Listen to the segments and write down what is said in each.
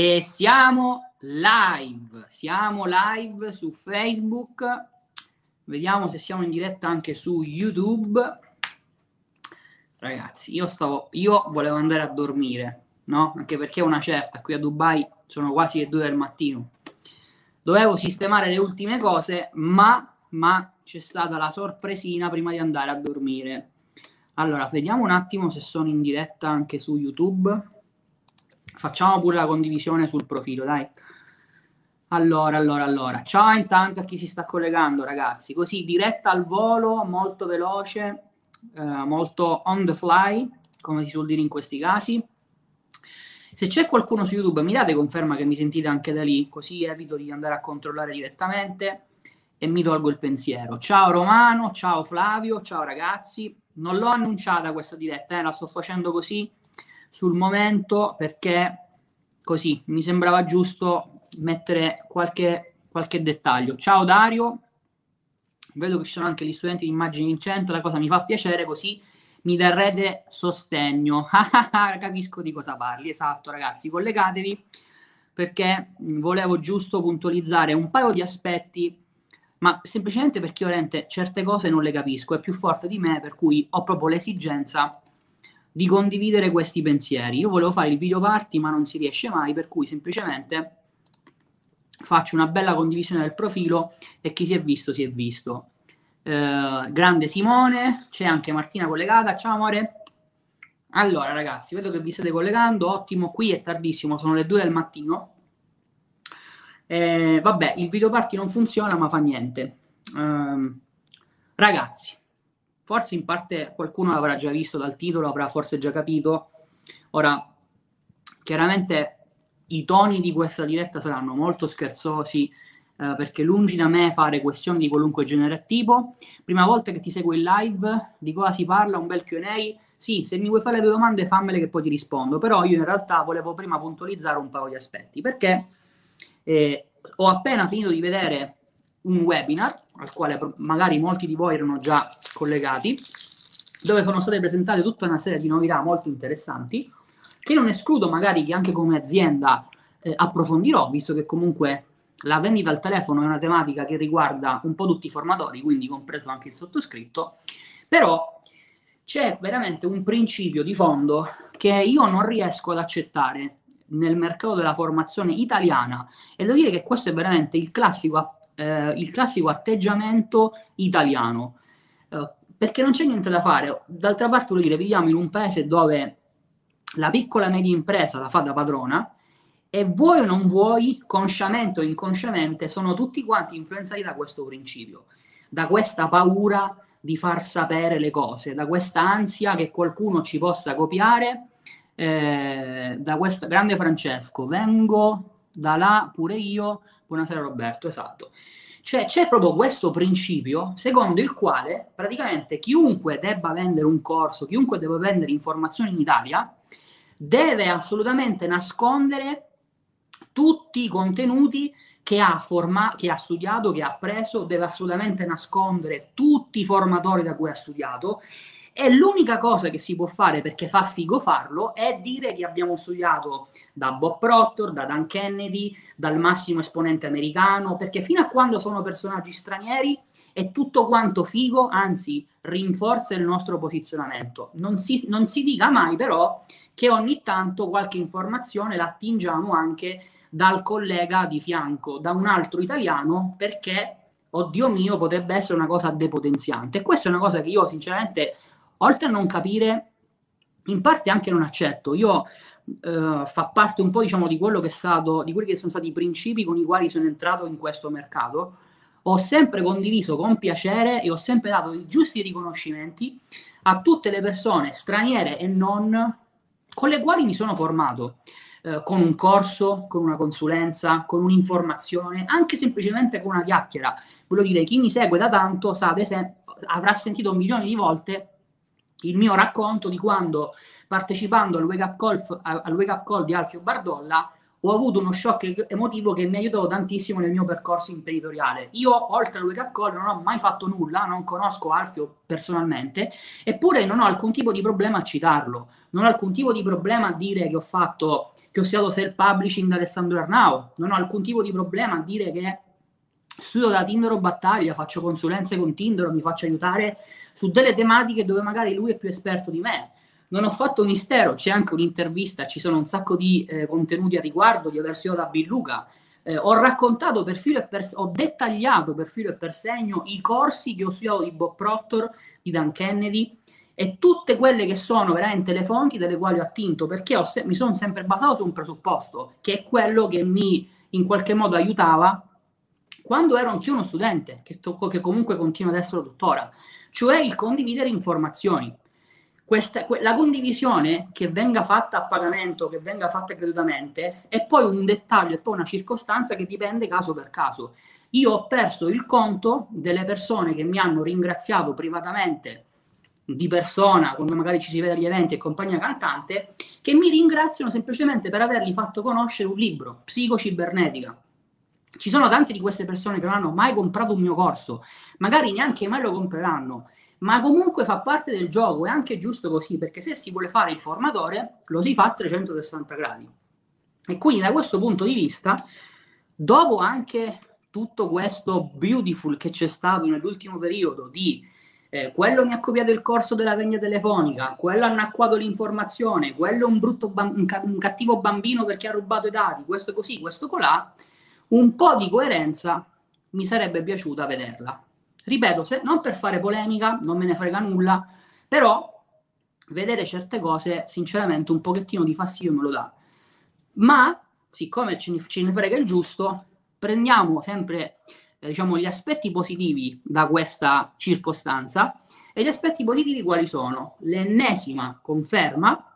E siamo live, siamo live su Facebook, vediamo se siamo in diretta anche su YouTube. Ragazzi, io stavo, io volevo andare a dormire, no? Anche perché è una certa, qui a Dubai sono quasi le due del mattino. Dovevo sistemare le ultime cose, ma, ma c'è stata la sorpresina prima di andare a dormire. Allora, vediamo un attimo se sono in diretta anche su YouTube. Facciamo pure la condivisione sul profilo, dai. Allora, allora, allora. Ciao intanto a chi si sta collegando, ragazzi. Così, diretta al volo, molto veloce, eh, molto on the fly, come si suol dire in questi casi. Se c'è qualcuno su YouTube, mi date conferma che mi sentite anche da lì, così evito di andare a controllare direttamente e mi tolgo il pensiero. Ciao Romano, ciao Flavio, ciao ragazzi. Non l'ho annunciata questa diretta, eh, la sto facendo così sul momento perché così mi sembrava giusto mettere qualche, qualche dettaglio. Ciao Dario, vedo che ci sono anche gli studenti di immagini in centro, la cosa mi fa piacere così mi darrete sostegno. Capisco di cosa parli, esatto ragazzi, collegatevi perché volevo giusto puntualizzare un paio di aspetti, ma semplicemente perché io certe cose non le capisco, è più forte di me, per cui ho proprio l'esigenza di condividere questi pensieri. Io volevo fare il video party, ma non si riesce mai, per cui semplicemente faccio una bella condivisione del profilo e chi si è visto si è visto. Eh, grande Simone, c'è anche Martina collegata. Ciao amore. Allora ragazzi, vedo che vi state collegando, ottimo, qui è tardissimo, sono le 2 del mattino. Eh, vabbè, il video party non funziona, ma fa niente. Eh, ragazzi, forse in parte qualcuno l'avrà già visto dal titolo, avrà forse già capito. Ora, chiaramente i toni di questa diretta saranno molto scherzosi, eh, perché lungi da me fare questioni di qualunque genere e tipo. Prima volta che ti seguo in live, di cosa si parla? Un bel Q&A? Sì, se mi vuoi fare le tue domande fammele che poi ti rispondo, però io in realtà volevo prima puntualizzare un paio di aspetti, perché eh, ho appena finito di vedere un webinar al quale magari molti di voi erano già collegati, dove sono state presentate tutta una serie di novità molto interessanti, che non escludo magari che anche come azienda eh, approfondirò, visto che comunque la vendita al telefono è una tematica che riguarda un po' tutti i formatori, quindi compreso anche il sottoscritto, però c'è veramente un principio di fondo che io non riesco ad accettare nel mercato della formazione italiana e devo dire che questo è veramente il classico eh, il classico atteggiamento italiano, eh, perché non c'è niente da fare. D'altra parte, voglio dire, viviamo in un paese dove la piccola e media impresa la fa da padrona e vuoi o non vuoi, consciamente o inconsciamente, sono tutti quanti influenzati da questo principio, da questa paura di far sapere le cose, da questa ansia che qualcuno ci possa copiare, eh, da questo grande Francesco, vengo da là pure io, Buonasera Roberto, esatto. Cioè c'è proprio questo principio secondo il quale praticamente chiunque debba vendere un corso, chiunque debba vendere informazioni in Italia, deve assolutamente nascondere tutti i contenuti che ha, forma- che ha studiato, che ha preso, deve assolutamente nascondere tutti i formatori da cui ha studiato e l'unica cosa che si può fare perché fa figo farlo è dire che abbiamo studiato da Bob Proctor, da Dan Kennedy, dal massimo esponente americano, perché fino a quando sono personaggi stranieri è tutto quanto figo, anzi rinforza il nostro posizionamento. Non si, non si dica mai però che ogni tanto qualche informazione la attingiamo anche dal collega di fianco, da un altro italiano, perché, oddio mio, potrebbe essere una cosa depotenziante. E questa è una cosa che io sinceramente oltre a non capire, in parte anche non accetto. Io eh, fa parte un po' diciamo di quello che è stato, di quelli che sono stati i principi con i quali sono entrato in questo mercato. Ho sempre condiviso con piacere e ho sempre dato i giusti riconoscimenti a tutte le persone straniere e non con le quali mi sono formato. Eh, con un corso, con una consulenza, con un'informazione, anche semplicemente con una chiacchiera. Voglio dire, chi mi segue da tanto sa, ad esempio, avrà sentito milioni di volte il mio racconto di quando partecipando al wake up call, al wake up call di Alfio Bardolla ho avuto uno shock emotivo che mi ha aiutato tantissimo nel mio percorso imprenditoriale. Io, oltre a Wake Up Call, non ho mai fatto nulla, non conosco Alfio personalmente, eppure non ho alcun tipo di problema a citarlo. Non ho alcun tipo di problema a dire che ho fatto, che ho studiato self-publishing da Alessandro Arnao. Non ho alcun tipo di problema a dire che studio da Tinder o Battaglia, faccio consulenze con Tinder, mi faccio aiutare su delle tematiche dove magari lui è più esperto di me non ho fatto mistero, c'è anche un'intervista, ci sono un sacco di eh, contenuti a riguardo di aver da Billuga. Eh, ho raccontato per filo e per ho dettagliato per filo e per segno i corsi che ho studiato di Bob Proctor, di Dan Kennedy e tutte quelle che sono veramente le fonti delle quali ho attinto, perché se- mi sono sempre basato su un presupposto, che è quello che mi in qualche modo aiutava quando ero anch'io uno studente, che, to- che comunque continuo ad essere tuttora, cioè il condividere informazioni questa, la condivisione che venga fatta a pagamento, che venga fatta gratuitamente, è poi un dettaglio, è poi una circostanza che dipende caso per caso. Io ho perso il conto delle persone che mi hanno ringraziato privatamente di persona, quando magari ci si vede agli eventi e compagnia cantante, che mi ringraziano semplicemente per avergli fatto conoscere un libro, Psicocibernetica. Ci sono tante di queste persone che non hanno mai comprato un mio corso, magari neanche mai lo compreranno, ma comunque fa parte del gioco, è anche giusto così, perché se si vuole fare il formatore, lo si fa a 360 gradi. E quindi da questo punto di vista, dopo anche tutto questo beautiful che c'è stato nell'ultimo periodo di eh, quello mi ha copiato il corso della vegna telefonica, quello ha annacquato l'informazione, quello è un, brutto ba- un, ca- un cattivo bambino perché ha rubato i dati, questo così, questo colà, un po' di coerenza mi sarebbe piaciuta vederla. Ripeto, se, non per fare polemica, non me ne frega nulla, però vedere certe cose, sinceramente, un pochettino di fastidio me lo dà. Ma, siccome ce ne, ce ne frega il giusto, prendiamo sempre eh, diciamo, gli aspetti positivi da questa circostanza e gli aspetti positivi quali sono? L'ennesima conferma,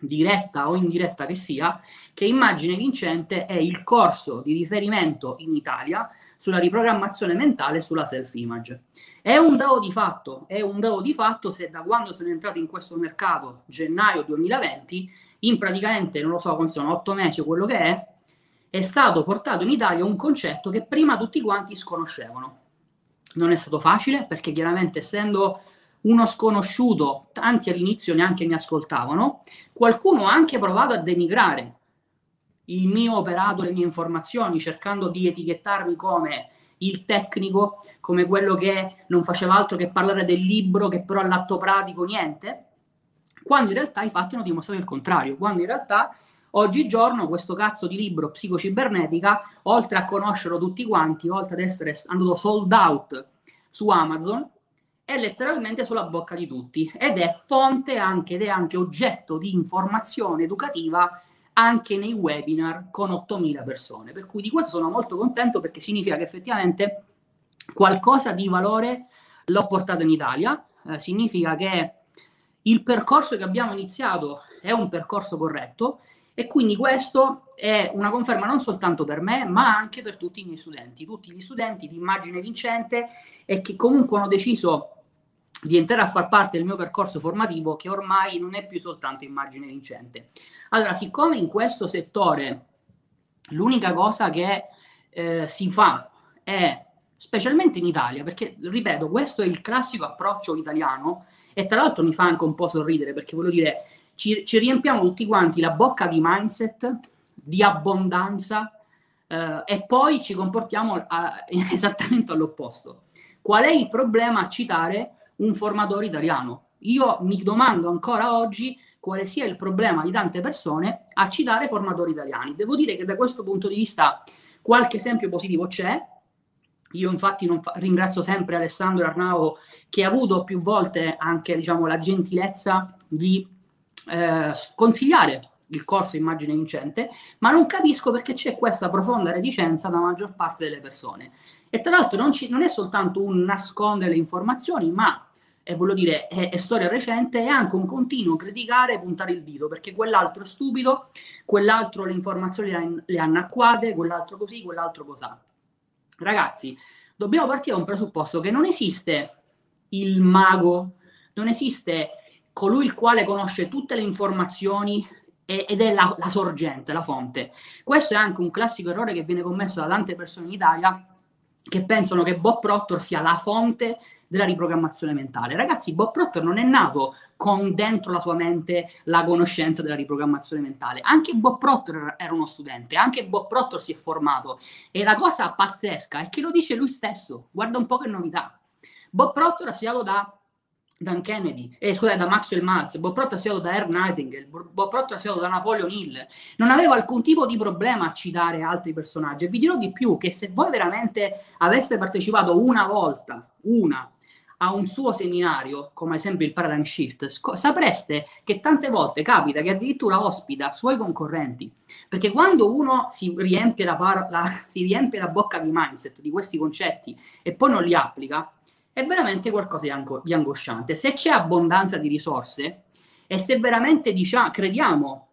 diretta o indiretta che sia, che Immagine Vincente è il corso di riferimento in Italia sulla riprogrammazione mentale e sulla self-image. È un dato di fatto, è un dato di fatto se da quando sono entrato in questo mercato, gennaio 2020, in praticamente, non lo so, quando sono otto mesi o quello che è, è stato portato in Italia un concetto che prima tutti quanti sconoscevano. Non è stato facile perché chiaramente essendo uno sconosciuto, tanti all'inizio neanche mi ascoltavano, qualcuno ha anche provato a denigrare il mio operato, le mie informazioni, cercando di etichettarmi come il tecnico, come quello che non faceva altro che parlare del libro, che però all'atto pratico niente, quando in realtà i fatti hanno dimostrato il contrario, quando in realtà oggigiorno questo cazzo di libro psicocibernetica, oltre a conoscerlo tutti quanti, oltre ad essere andato sold out su Amazon, è letteralmente sulla bocca di tutti ed è fonte anche ed è anche oggetto di informazione educativa anche nei webinar con 8.000 persone. Per cui di questo sono molto contento perché significa che effettivamente qualcosa di valore l'ho portato in Italia, eh, significa che il percorso che abbiamo iniziato è un percorso corretto e quindi questo è una conferma non soltanto per me, ma anche per tutti i miei studenti, tutti gli studenti di immagine vincente e che comunque hanno deciso di entrare a far parte del mio percorso formativo che ormai non è più soltanto immagine vincente. Allora, siccome in questo settore l'unica cosa che eh, si fa è, specialmente in Italia, perché ripeto, questo è il classico approccio italiano e tra l'altro mi fa anche un po' sorridere perché voglio dire, ci, ci riempiamo tutti quanti la bocca di mindset, di abbondanza eh, e poi ci comportiamo a, esattamente all'opposto. Qual è il problema a citare un formatore italiano. Io mi domando ancora oggi quale sia il problema di tante persone a citare formatori italiani. Devo dire che da questo punto di vista qualche esempio positivo c'è. Io infatti fa- ringrazio sempre Alessandro Arnao che ha avuto più volte anche diciamo, la gentilezza di eh, consigliare il corso Immagine Vincente, ma non capisco perché c'è questa profonda reticenza da maggior parte delle persone. E tra l'altro non, ci, non è soltanto un nascondere le informazioni, ma e voglio dire, è, è, storia recente, è anche un continuo criticare e puntare il dito, perché quell'altro è stupido, quell'altro le informazioni le, le ha annacquate, quell'altro così, quell'altro cos'ha. Ragazzi, dobbiamo partire da un presupposto che non esiste il mago, non esiste colui il quale conosce tutte le informazioni ed è la, la sorgente, la fonte. Questo è anche un classico errore che viene commesso da tante persone in Italia che pensano che Bob Proctor sia la fonte della riprogrammazione mentale. Ragazzi, Bob Proctor non è nato con dentro la sua mente la conoscenza della riprogrammazione mentale. Anche Bob Proctor era uno studente, anche Bob Proctor si è formato. E la cosa pazzesca è che lo dice lui stesso. Guarda un po' che novità. Bob Proctor ha studiato da Dan Kennedy, eh, scusate, da Maxwell Maltz, Bob Proctor studiato da Ern Nightingale, Bob Proctor studiato da Napoleon Hill. Non aveva alcun tipo di problema a citare altri personaggi. E vi dirò di più, che se voi veramente aveste partecipato una volta, una, a un suo seminario, come ad esempio il Paradigm Shift, sc- sapreste che tante volte capita che addirittura ospita suoi concorrenti. Perché quando uno si riempie la, par- la, si riempie la bocca di mindset, di questi concetti, e poi non li applica, è veramente qualcosa di, ang- di angosciante. Se c'è abbondanza di risorse e se veramente diciamo, crediamo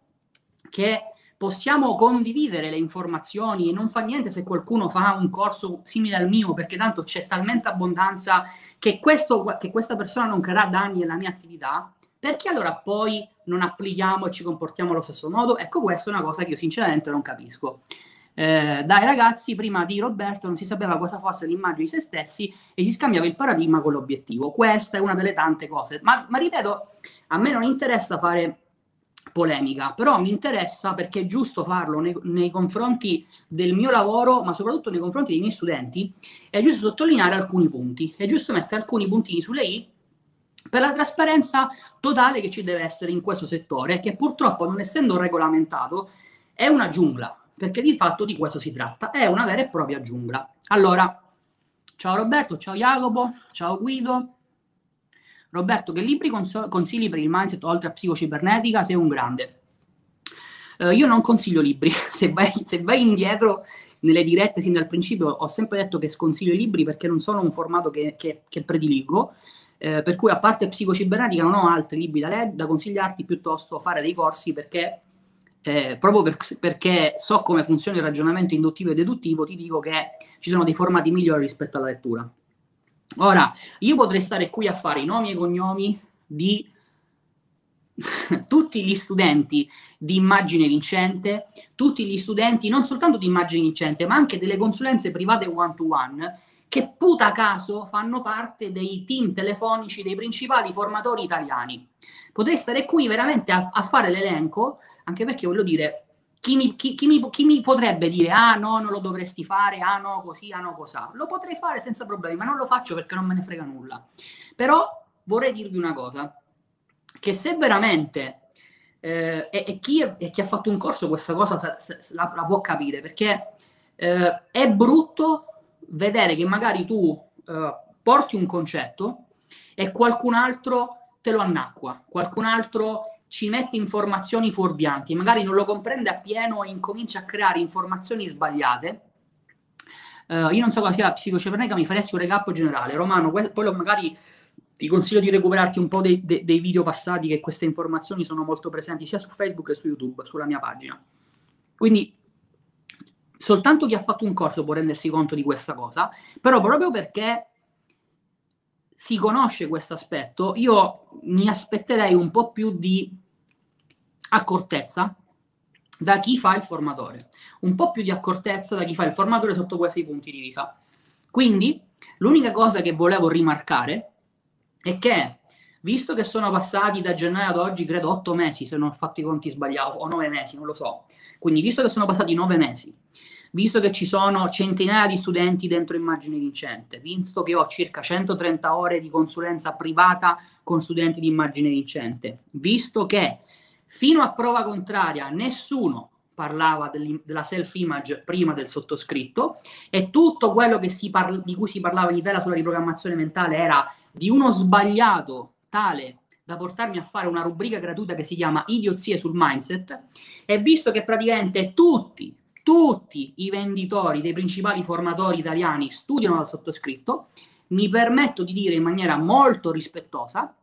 che possiamo condividere le informazioni e non fa niente se qualcuno fa un corso simile al mio perché tanto c'è talmente abbondanza che, questo, che questa persona non creerà danni alla mia attività, perché allora poi non applichiamo e ci comportiamo allo stesso modo? Ecco, questa è una cosa che io sinceramente non capisco. Eh, dai ragazzi, prima di Roberto non si sapeva cosa fosse l'immagine di se stessi e si scambiava il paradigma con l'obiettivo. Questa è una delle tante cose. Ma, ma ripeto, a me non interessa fare polemica, però mi interessa perché è giusto farlo nei, nei, confronti del mio lavoro, ma soprattutto nei confronti dei miei studenti, è giusto sottolineare alcuni punti, è giusto mettere alcuni puntini sulle i per la trasparenza totale che ci deve essere in questo settore, che purtroppo non essendo regolamentato è una giungla, perché di fatto di questo si tratta, è una vera e propria giungla. Allora, ciao Roberto, ciao Jacopo, ciao Guido. Roberto, che libri cons- consigli per il mindset oltre a psicocibernetica? Sei un grande. Uh, io non consiglio libri, se vai, se vai, indietro nelle dirette sin dal principio ho sempre detto che sconsiglio i libri perché non sono un formato che, che, che prediligo, eh, per cui a parte psicocibernetica non ho altri libri da, le- da consigliarti, piuttosto fare dei corsi perché eh, proprio per, perché so come funziona il ragionamento induttivo e deduttivo, ti dico che ci sono dei formati migliori rispetto alla lettura. Ora, io potrei stare qui a fare i nomi e i cognomi di tutti gli studenti di immagine vincente, tutti gli studenti non soltanto di immagine vincente, ma anche delle consulenze private one-to-one, che puta caso fanno parte dei team telefonici dei principali formatori italiani. Potrei stare qui veramente a, a fare l'elenco anche perché voglio dire, chi mi, chi, chi, mi, chi mi, potrebbe dire ah no, non lo dovresti fare, ah no, così, ah no, cos'ha? Lo potrei fare senza problemi, ma non lo faccio perché non me ne frega nulla. Però vorrei dirvi una cosa, che se veramente, eh, e, e, chi, e, chi, ha fatto un corso questa cosa sa, sa, la, la, può capire, perché eh, è brutto vedere che magari tu eh, porti un concetto e qualcun altro te lo annacqua, qualcun altro ci mette informazioni fuorvianti, magari non lo comprende appieno e incomincia a creare informazioni sbagliate. Uh, io non so cosa sia la psicocibernetica, mi faresti un recap generale. Romano, que- poi magari ti consiglio di recuperarti un po' dei, dei, dei, video passati che queste informazioni sono molto presenti sia su Facebook che su YouTube, sulla mia pagina. Quindi soltanto chi ha fatto un corso può rendersi conto di questa cosa, però proprio perché si conosce questo aspetto, io mi aspetterei un po' più di accortezza da chi fa il formatore, un po' più di accortezza da chi fa il formatore sotto questi punti di vista. Quindi, l'unica cosa che volevo rimarcare è che, visto che sono passati da gennaio ad oggi, credo otto mesi, se non ho fatto i conti sbagliati, o nove mesi, non lo so, quindi visto che sono passati nove mesi, visto che ci sono centinaia di studenti dentro Immagine Vincente, visto che ho circa 130 ore di consulenza privata con studenti di Immagine Vincente, visto che Fino a prova contraria, nessuno parlava della self-image prima del sottoscritto e tutto quello parla, di cui si parlava in Italia sulla riprogrammazione mentale era di uno sbagliato tale da portarmi a fare una rubrica gratuita che si chiama Idiozie sul mindset e visto che praticamente tutti, tutti i venditori dei principali formatori italiani studiano dal sottoscritto, mi permetto di dire in maniera molto rispettosa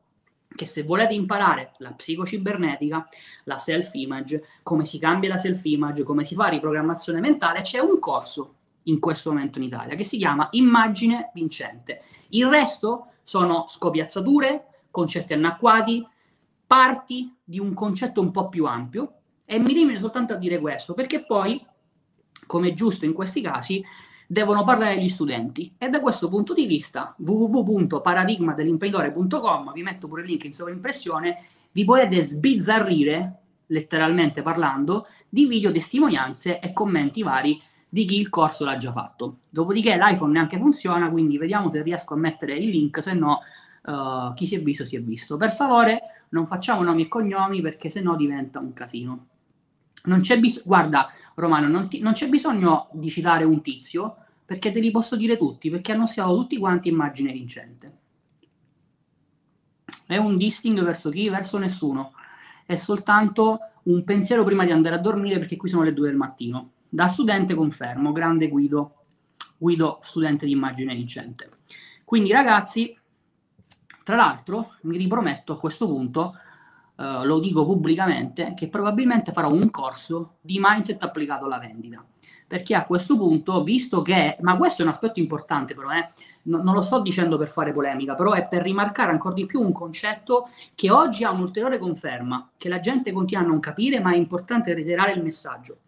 che se volete imparare la psicocibernetica, la self-image, come si cambia la self-image, come si fa riprogrammazione mentale, c'è un corso in questo momento in Italia che si chiama Immagine Vincente. Il resto sono scopiazzature, concetti anacquati, parti di un concetto un po' più ampio E mi limito soltanto a dire questo, perché poi, come è giusto in questi casi, devono parlare gli studenti. E da questo punto di vista, www.paradigmadellimprenditore.com, vi metto pure il link in sovraimpressione, vi potete sbizzarrire, letteralmente parlando, di video testimonianze e commenti vari di chi il corso l'ha già fatto. Dopodiché l'iPhone neanche funziona, quindi vediamo se riesco a mettere il link, se no uh, chi si è visto si è visto. Per favore non facciamo nomi e cognomi perché se no diventa un casino. Non c'è bisogno, guarda Romano, non, ti, non c'è bisogno di citare un tizio perché te li posso dire tutti, perché hanno stiato tutti quanti immagine vincente. È un dissing verso chi? Verso nessuno. È soltanto un pensiero prima di andare a dormire perché qui sono le due del mattino. Da studente confermo, grande Guido, Guido studente di immagine vincente. Quindi ragazzi, tra l'altro mi riprometto a questo punto, eh, lo dico pubblicamente, che probabilmente farò un corso di mindset applicato alla vendita. Perché a questo punto, visto che, ma questo è un aspetto importante però, eh, no, non lo sto dicendo per fare polemica, però è per rimarcare ancora di più un concetto che oggi ha un'ulteriore conferma, che la gente continua a non capire, ma è importante reiterare il messaggio.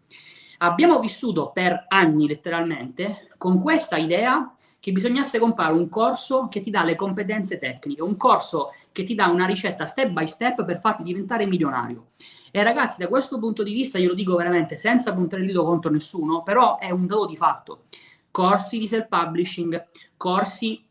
Abbiamo vissuto per anni letteralmente con questa idea che bisognasse comprare un corso che ti dà le competenze tecniche, un corso che ti dà una ricetta step by step per farti diventare milionario. E ragazzi, da questo punto di vista, io lo dico veramente senza puntare il dito contro nessuno, però è un dato di fatto. Corsi di self-publishing, corsi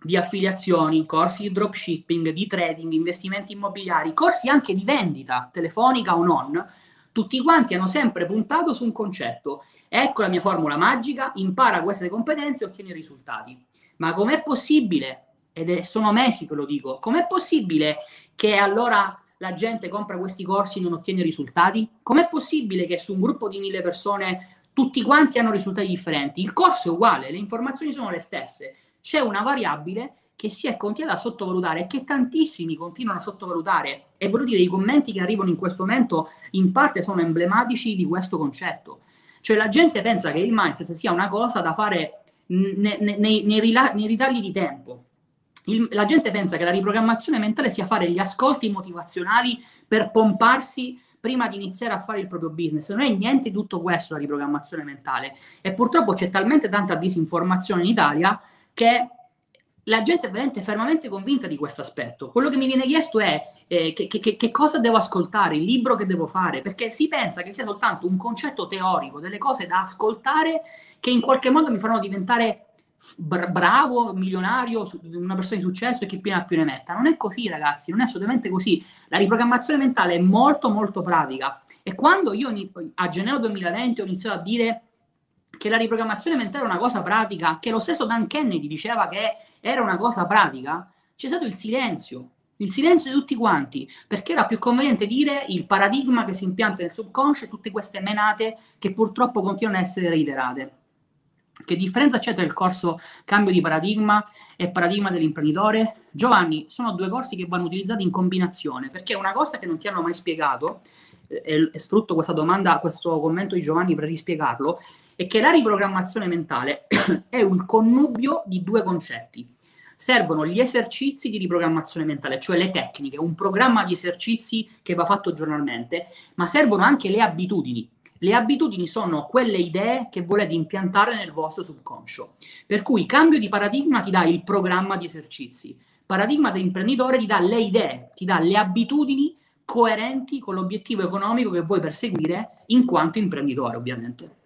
di affiliazioni, corsi di dropshipping, di trading, investimenti immobiliari, corsi anche di vendita telefonica o non, tutti quanti hanno sempre puntato su un concetto. Ecco la mia formula magica, impara queste competenze e ottieni risultati. Ma com'è possibile, ed è, sono mesi che lo dico, com'è possibile che allora la gente compra questi corsi e non ottiene risultati? Com'è possibile che su un gruppo di mille persone tutti quanti hanno risultati differenti? Il corso è uguale, le informazioni sono le stesse. C'è una variabile che si è continuata a sottovalutare e che tantissimi continuano a sottovalutare. E voglio dire, i commenti che arrivano in questo momento in parte sono emblematici di questo concetto. Cioè la gente pensa che il mindset sia una cosa da fare nei, nei, nei, nei ritagli di tempo. Il, la gente pensa che la riprogrammazione mentale sia fare gli ascolti motivazionali per pomparsi prima di iniziare a fare il proprio business. Non è niente di tutto questo la riprogrammazione mentale. E purtroppo c'è talmente tanta disinformazione in Italia che la gente è veramente fermamente convinta di questo aspetto. Quello che mi viene chiesto è eh, che, che, che, cosa devo ascoltare, il libro che devo fare, perché si pensa che sia soltanto un concetto teorico, delle cose da ascoltare che in qualche modo mi faranno diventare bra- bravo, milionario, una persona di successo e che più più ne metta. Non è così, ragazzi, non è assolutamente così. La riprogrammazione mentale è molto, molto pratica. E quando io a gennaio 2020 ho iniziato a dire che la riprogrammazione mentale è una cosa pratica, che lo stesso Dan Kennedy diceva che era una cosa pratica, c'è stato il silenzio, il silenzio di tutti quanti, perché era più conveniente dire il paradigma che si impianta nel subconscio e tutte queste menate che purtroppo continuano ad essere reiterate. Che differenza c'è tra il corso cambio di paradigma e paradigma dell'imprenditore? Giovanni, sono due corsi che vanno utilizzati in combinazione, perché una cosa che non ti hanno mai spiegato, e sfrutto questa domanda, questo commento di Giovanni per rispiegarlo, è che la riprogrammazione mentale è un connubio di due concetti. Servono gli esercizi di riprogrammazione mentale, cioè le tecniche, un programma di esercizi che va fatto giornalmente, ma servono anche le abitudini. Le abitudini sono quelle idee che volete impiantare nel vostro subconscio. Per cui cambio di paradigma ti dà il programma di esercizi. Paradigma dell'imprenditore ti dà le idee, ti dà le abitudini coerenti con l'obiettivo economico che vuoi perseguire in quanto imprenditore, ovviamente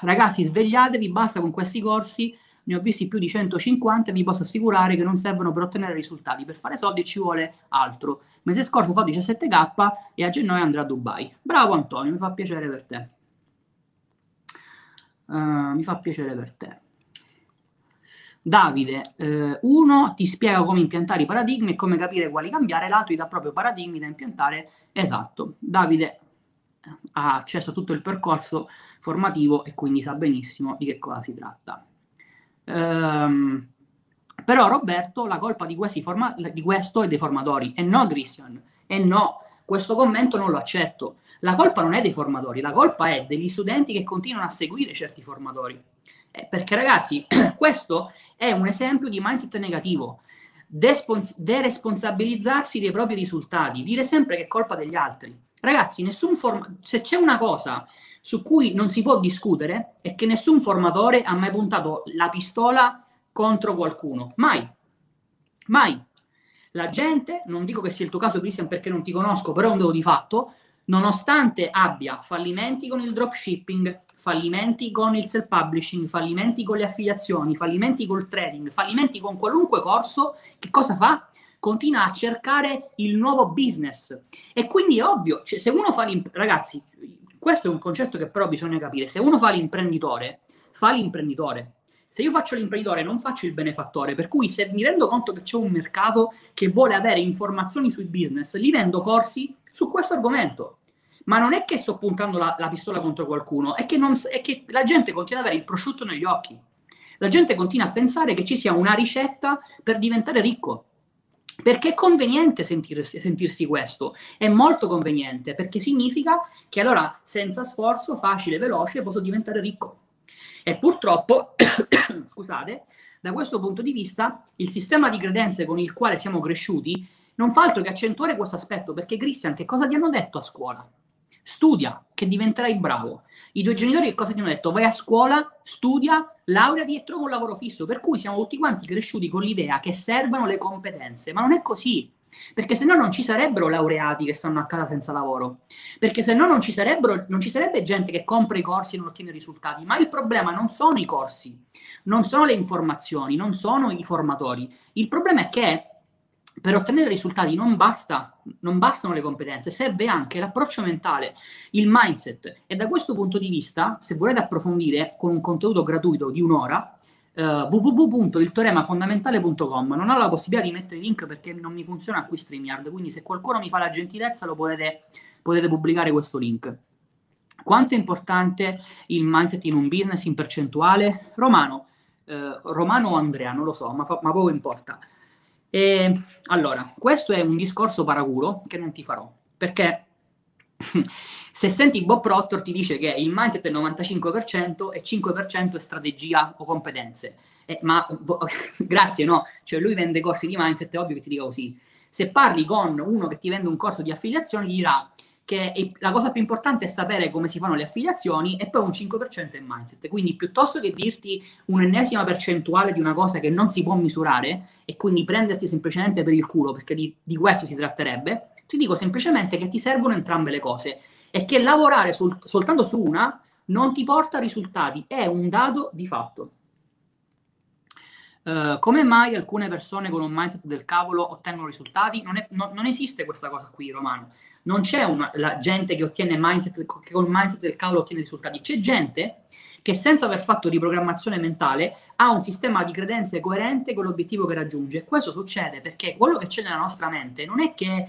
ragazzi svegliatevi, basta con questi corsi, ne ho visti più di 150 e vi posso assicurare che non servono per ottenere risultati, per fare soldi ci vuole altro. Mese scorso fatto 17k e a gennaio andrò a Dubai. Bravo Antonio, mi fa piacere per te. Uh, mi fa piacere per te. Davide, eh, uno ti spiega come impiantare i paradigmi e come capire quali cambiare, l'altro ti dà proprio paradigmi da impiantare. Esatto, Davide ha accesso a tutto il percorso formativo e quindi sa benissimo di che cosa si tratta. Ehm, però Roberto, la colpa di, forma- di, questo è dei formatori e no Christian, e no, questo commento non lo accetto. La colpa non è dei formatori, la colpa è degli studenti che continuano a seguire certi formatori. Eh, perché ragazzi, questo è un esempio di mindset negativo. despons- deresponsabilizzarsi dei propri risultati, dire sempre che è colpa degli altri. Ragazzi, form- se c'è una cosa su cui non si può discutere è che nessun formatore ha mai puntato la pistola contro qualcuno. Mai. Mai. La gente, non dico che sia il tuo caso, Christian, perché non ti conosco, però è un dato di fatto, nonostante abbia fallimenti con il dropshipping, fallimenti con il self-publishing, fallimenti con le affiliazioni, fallimenti col trading, fallimenti con qualunque corso, che cosa fa? Continua a cercare il nuovo business. E quindi è ovvio, cioè, se uno fa l'imprenditore, ragazzi, questo è un concetto che però bisogna capire, se uno fa l'imprenditore, fa l'imprenditore. Se io faccio l'imprenditore non faccio il benefattore, per cui se mi rendo conto che c'è un mercato che vuole avere informazioni sui business, gli vendo corsi su questo argomento ma non è che sto puntando la, la pistola contro qualcuno, è che, non, è che la gente continua ad avere il prosciutto negli occhi. La gente continua a pensare che ci sia una ricetta per diventare ricco. Perché è conveniente sentirsi, sentirsi, questo, è molto conveniente, perché significa che allora senza sforzo, facile, veloce, posso diventare ricco. E purtroppo, scusate, da questo punto di vista, il sistema di credenze con il quale siamo cresciuti non fa altro che accentuare questo aspetto, perché Christian, che cosa ti hanno detto a scuola? Studia, che diventerai bravo. I tuoi genitori che cosa ti hanno detto? Vai a scuola, studia, laureati e trova un lavoro fisso. Per cui siamo tutti quanti cresciuti con l'idea che servano le competenze, ma non è così. Perché se no non ci sarebbero laureati che stanno a casa senza lavoro. Perché se no non ci, non ci sarebbe gente che compra i corsi e non ottiene risultati. Ma il problema non sono i corsi, non sono le informazioni, non sono i formatori. Il problema è che per ottenere risultati non, basta, non bastano le competenze, serve anche l'approccio mentale, il mindset. E da questo punto di vista, se volete approfondire con un contenuto gratuito di un'ora, uh, www.ilteoremafondamentale.com non ho la possibilità di mettere link perché non mi funziona qui StreamYard, quindi se qualcuno mi fa la gentilezza lo potete, potete pubblicare questo link. Quanto è importante il mindset in un business in percentuale? Romano, eh, Romano o Andrea, non lo so, ma, fa, ma poco importa. E, allora, questo è un discorso paraculo che non ti farò, perché se senti Bob Proctor ti dice che il mindset è il 95% e 5% è strategia o competenze. Eh, ma bo, grazie, no? Cioè lui vende corsi di mindset, è ovvio che ti dica così. Se parli con uno che ti vende un corso di affiliazione, gli dirà che è, la cosa più importante è sapere come si fanno le affiliazioni e poi un 5% è mindset. Quindi piuttosto che dirti un'ennesima percentuale di una cosa che non si può misurare e quindi prenderti semplicemente per il culo, perché di, di questo si tratterebbe, ti dico semplicemente che ti servono entrambe le cose e che lavorare sul, soltanto su una non ti porta risultati, è un dato di fatto. Uh, come mai alcune persone con un mindset del cavolo ottengono risultati? Non, è, no, non esiste questa cosa qui, Romano non c'è una, la gente che ottiene mindset, che con il mindset del cavolo ottiene risultati, c'è gente che senza aver fatto riprogrammazione mentale ha un sistema di credenze coerente con l'obiettivo che raggiunge. Questo succede perché quello che c'è nella nostra mente non è che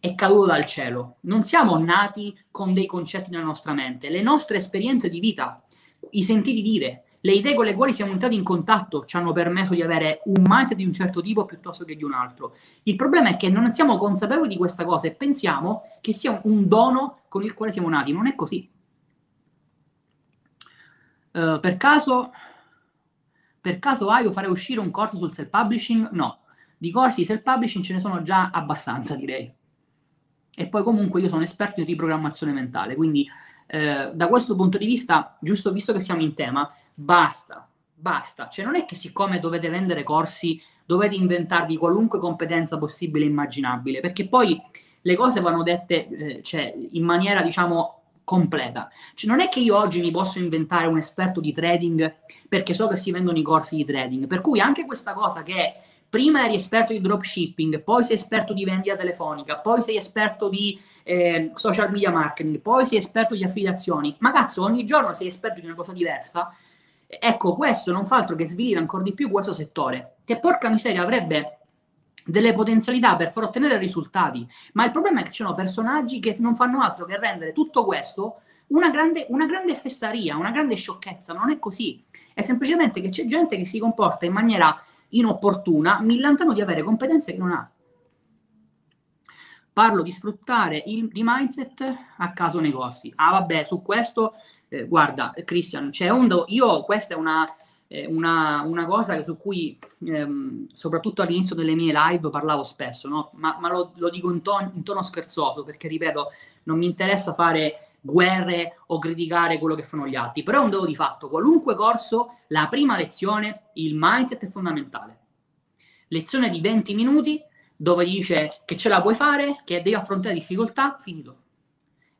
è caduto dal cielo, non siamo nati con dei concetti nella nostra mente, le nostre esperienze di vita, i sentiti dire, le idee con le quali siamo entrati in contatto ci hanno permesso di avere un mindset di un certo tipo piuttosto che di un altro. Il problema è che non siamo consapevoli di questa cosa e pensiamo che sia un dono con il quale siamo nati. Non è così. Uh, per caso, per caso hai o fare uscire un corso sul self-publishing? No. Di corsi self-publishing ce ne sono già abbastanza, direi. E poi comunque io sono esperto in riprogrammazione mentale, quindi eh, da questo punto di vista, giusto visto che siamo in tema, Basta, basta. Cioè non è che siccome dovete vendere corsi dovete inventarvi qualunque competenza possibile e immaginabile, perché poi le cose vanno dette eh, cioè, in maniera, diciamo, completa. Cioè, non è che io oggi mi posso inventare un esperto di trading perché so che si vendono i corsi di trading. Per cui anche questa cosa che prima eri esperto di dropshipping, poi sei esperto di vendita telefonica, poi sei esperto di eh, social media marketing, poi sei esperto di affiliazioni, ma cazzo, ogni giorno sei esperto di una cosa diversa Ecco, questo non fa altro che svilire ancora di più questo settore, che porca miseria avrebbe delle potenzialità per far ottenere risultati, ma il problema è che ci sono personaggi che non fanno altro che rendere tutto questo una grande, una grande fessaria, una grande sciocchezza, non è così, è semplicemente che c'è gente che si comporta in maniera inopportuna, millantando di avere competenze che non ha. Parlo di sfruttare il di mindset a caso negozi. Ah vabbè, su questo eh, guarda, Christian, c'è un do- io questa è una eh, una, una, cosa su cui, ehm, soprattutto all'inizio delle mie live, parlavo spesso, no? ma, ma lo, lo, dico in, ton, in tono scherzoso, perché ripeto, non mi interessa fare guerre o criticare quello che fanno gli altri, però è un dato di fatto, qualunque corso, la prima lezione, il mindset è fondamentale. Lezione di 20 minuti dove dice che ce la puoi fare, che devi affrontare difficoltà, finito.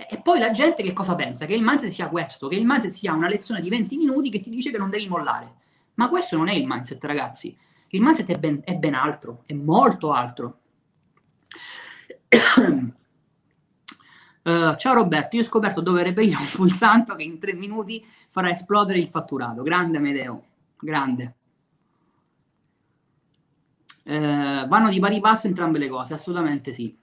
E poi la gente che cosa pensa? Che il mindset sia questo, che il mindset sia una lezione di 20 minuti che ti dice che non devi mollare. Ma questo non è il mindset, ragazzi. Il mindset è ben, è ben altro, è molto altro. Uh, ciao Roberto, io ho scoperto dove reperire un pulsante che in tre minuti farà esplodere il fatturato. Grande Medeo, grande. Uh, vanno di pari passo entrambe le cose, assolutamente sì.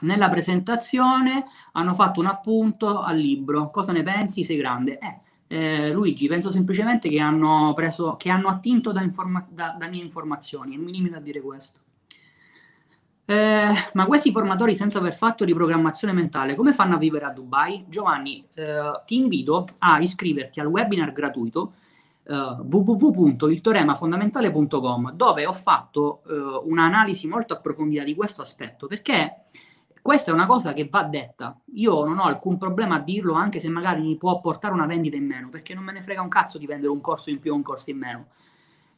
Nella presentazione hanno fatto un appunto al libro. Cosa ne pensi? Sei grande. Eh, eh, Luigi, penso semplicemente che hanno, preso, che hanno attinto da, informa- da, da mie informazioni. Non mi limito a dire questo. Eh, ma questi formatori senza aver fatto di programmazione mentale, come fanno a vivere a Dubai? Giovanni, eh, ti invito a iscriverti al webinar gratuito uh, eh, www.iltoremafondamentale.com dove ho fatto uh, un'analisi molto approfondita di questo aspetto perché questa è una cosa che va detta. Io non ho alcun problema a dirlo, anche se magari mi può portare una vendita in meno, perché non me ne frega un cazzo di vendere un corso in più o un corso in meno.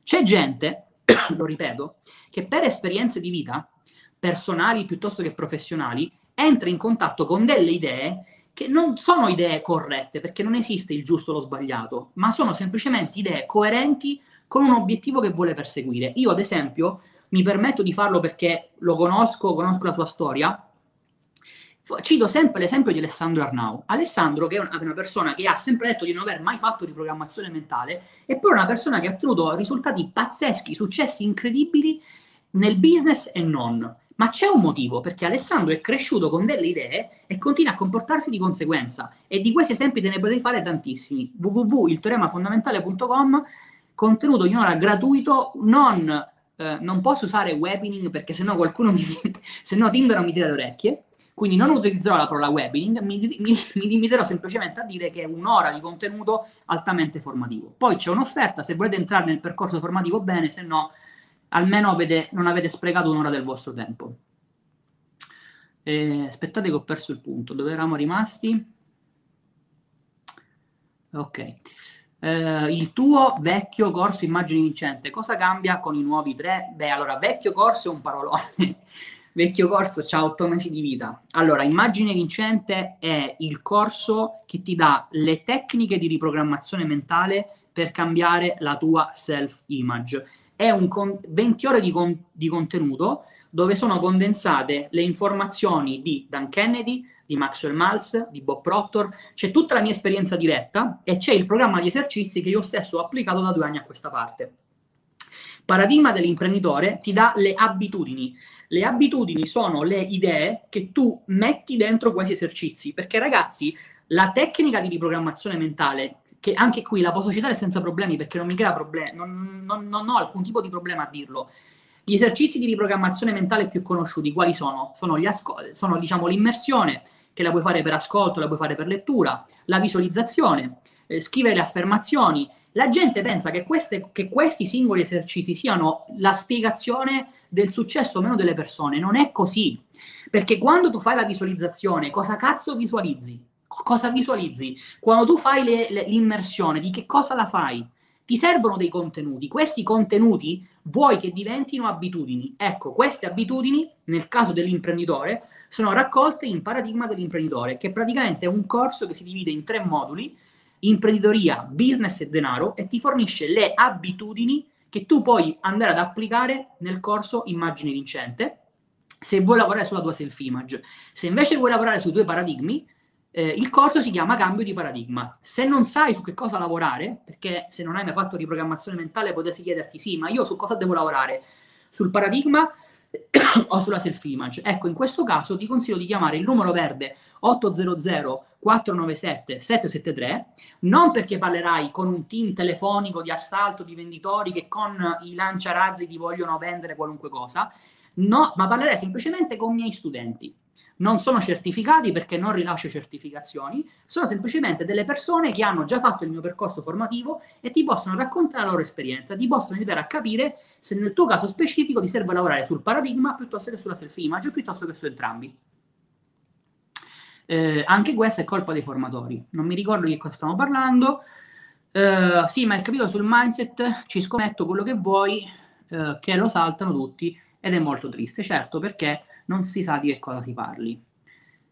C'è gente, lo ripeto, che per esperienze di vita, personali piuttosto che professionali, entra in contatto con delle idee che non sono idee corrette, perché non esiste il giusto o lo sbagliato, ma sono semplicemente idee coerenti con un obiettivo che vuole perseguire. Io, ad esempio, mi permetto di farlo perché lo conosco, conosco la sua storia, Cito sempre l'esempio di Alessandro Arnau. Alessandro, che è una persona che ha sempre detto di non aver mai fatto riprogrammazione mentale, è poi una persona che ha ottenuto risultati pazzeschi, successi incredibili nel business e non. Ma c'è un motivo, perché Alessandro è cresciuto con delle idee e continua a comportarsi di conseguenza. E di questi esempi te ne potete fare tantissimi. www.ilteoremafondamentale.com contenuto di un'ora gratuito, non, eh, non posso usare webining perché sennò qualcuno mi, se no Tinder mi tira le orecchie quindi non utilizzerò la parola webining, mi, mi, mi, limiterò semplicemente a dire che è un'ora di contenuto altamente formativo. Poi c'è un'offerta, se volete entrare nel percorso formativo bene, se no almeno avete, non avete sprecato un'ora del vostro tempo. Eh, aspettate che ho perso il punto, dove eravamo rimasti? Ok. Eh, il tuo vecchio corso immagini vincente, cosa cambia con i nuovi tre? Beh, allora, vecchio corso è un parolone. Vecchio corso ha otto mesi di vita. Allora, Immagine Vincente è il corso che ti dà le tecniche di riprogrammazione mentale per cambiare la tua self-image. È un con- 20 ore di, con- di contenuto dove sono condensate le informazioni di Dan Kennedy, di Maxwell Maltz, di Bob Proctor, c'è tutta la mia esperienza diretta e c'è il programma di esercizi che io stesso ho applicato da due anni a questa parte. Paradigma dell'imprenditore ti dà le abitudini. Le abitudini sono le idee che tu metti dentro questi esercizi, perché ragazzi, la tecnica di riprogrammazione mentale, che anche qui la posso citare senza problemi perché non mi crea problemi, non, non, non ho alcun tipo di problema a dirlo. Gli esercizi di riprogrammazione mentale più conosciuti quali sono? Sono, ascol- sono diciamo, l'immersione, che la puoi fare per ascolto, la puoi fare per lettura, la visualizzazione, eh, scrivere affermazioni, la gente pensa che, queste, che questi singoli esercizi siano la spiegazione del successo o meno delle persone. Non è così. Perché quando tu fai la visualizzazione, cosa cazzo visualizzi? Cosa visualizzi? Quando tu fai le, le, l'immersione, di che cosa la fai? Ti servono dei contenuti. Questi contenuti vuoi che diventino abitudini. Ecco, queste abitudini, nel caso dell'imprenditore, sono raccolte in Paradigma dell'imprenditore, che praticamente è un corso che si divide in tre moduli imprenditoria, business e denaro e ti fornisce le abitudini che tu puoi andare ad applicare nel corso Immagine Vincente se vuoi lavorare sulla tua self-image. Se invece vuoi lavorare sui tuoi paradigmi, eh, il corso si chiama Cambio di paradigma. Se non sai su che cosa lavorare, perché se non hai mai fatto riprogrammazione mentale potresti chiederti sì, ma io su cosa devo lavorare? Sul paradigma o sulla self-image? Ecco, in questo caso ti consiglio di chiamare il numero verde 800 497 773, non perché parlerai con un team telefonico di assalto di venditori che con i lanciarazzi ti vogliono vendere qualunque cosa, no, ma parlerai semplicemente con i miei studenti. Non sono certificati perché non rilascio certificazioni, sono semplicemente delle persone che hanno già fatto il mio percorso formativo e ti possono raccontare la loro esperienza, ti possono aiutare a capire se nel tuo caso specifico ti serve lavorare sul paradigma piuttosto che sulla self-image, piuttosto che su entrambi. Eh, anche questa è colpa dei formatori. Non mi ricordo di cosa stiamo parlando. Eh, sì, ma il capitolo sul mindset ci scommetto quello che vuoi, eh, che lo saltano tutti ed è molto triste, certo, perché non si sa di che cosa si parli.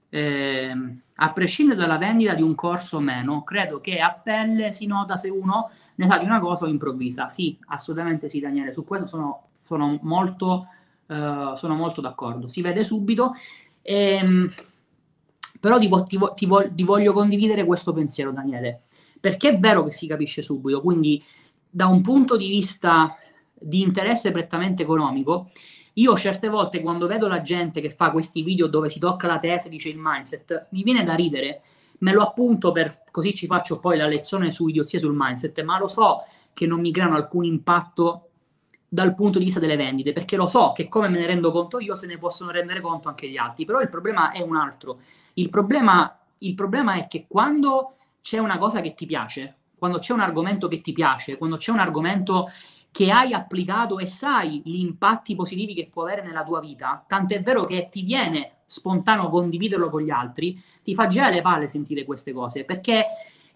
Eh, a prescindere dalla vendita di un corso o meno, credo che a pelle si nota se uno ne sa di una cosa o improvvisa. Sì, assolutamente sì, Daniele, su questo sono, sono, molto, uh, sono molto, d'accordo. Si vede subito. Ehm, però ti, ti, ti, ti, voglio condividere questo pensiero, Daniele, perché è vero che si capisce subito, quindi da un punto di vista di interesse prettamente economico, io certe volte quando vedo la gente che fa questi video dove si tocca la testa e dice il mindset, mi viene da ridere, me lo appunto per così ci faccio poi la lezione su idiozie sul mindset, ma lo so che non mi creano alcun impatto dal punto di vista delle vendite, perché lo so che come me ne rendo conto io, se ne possono rendere conto anche gli altri, però il problema è un altro. Il problema, il problema è che quando c'è una cosa che ti piace, quando c'è un argomento che ti piace, quando c'è un argomento che hai applicato e sai gli impatti positivi che può avere nella tua vita, tant'è vero che ti viene spontaneo condividerlo con gli altri, ti fa già le palle sentire queste cose, perché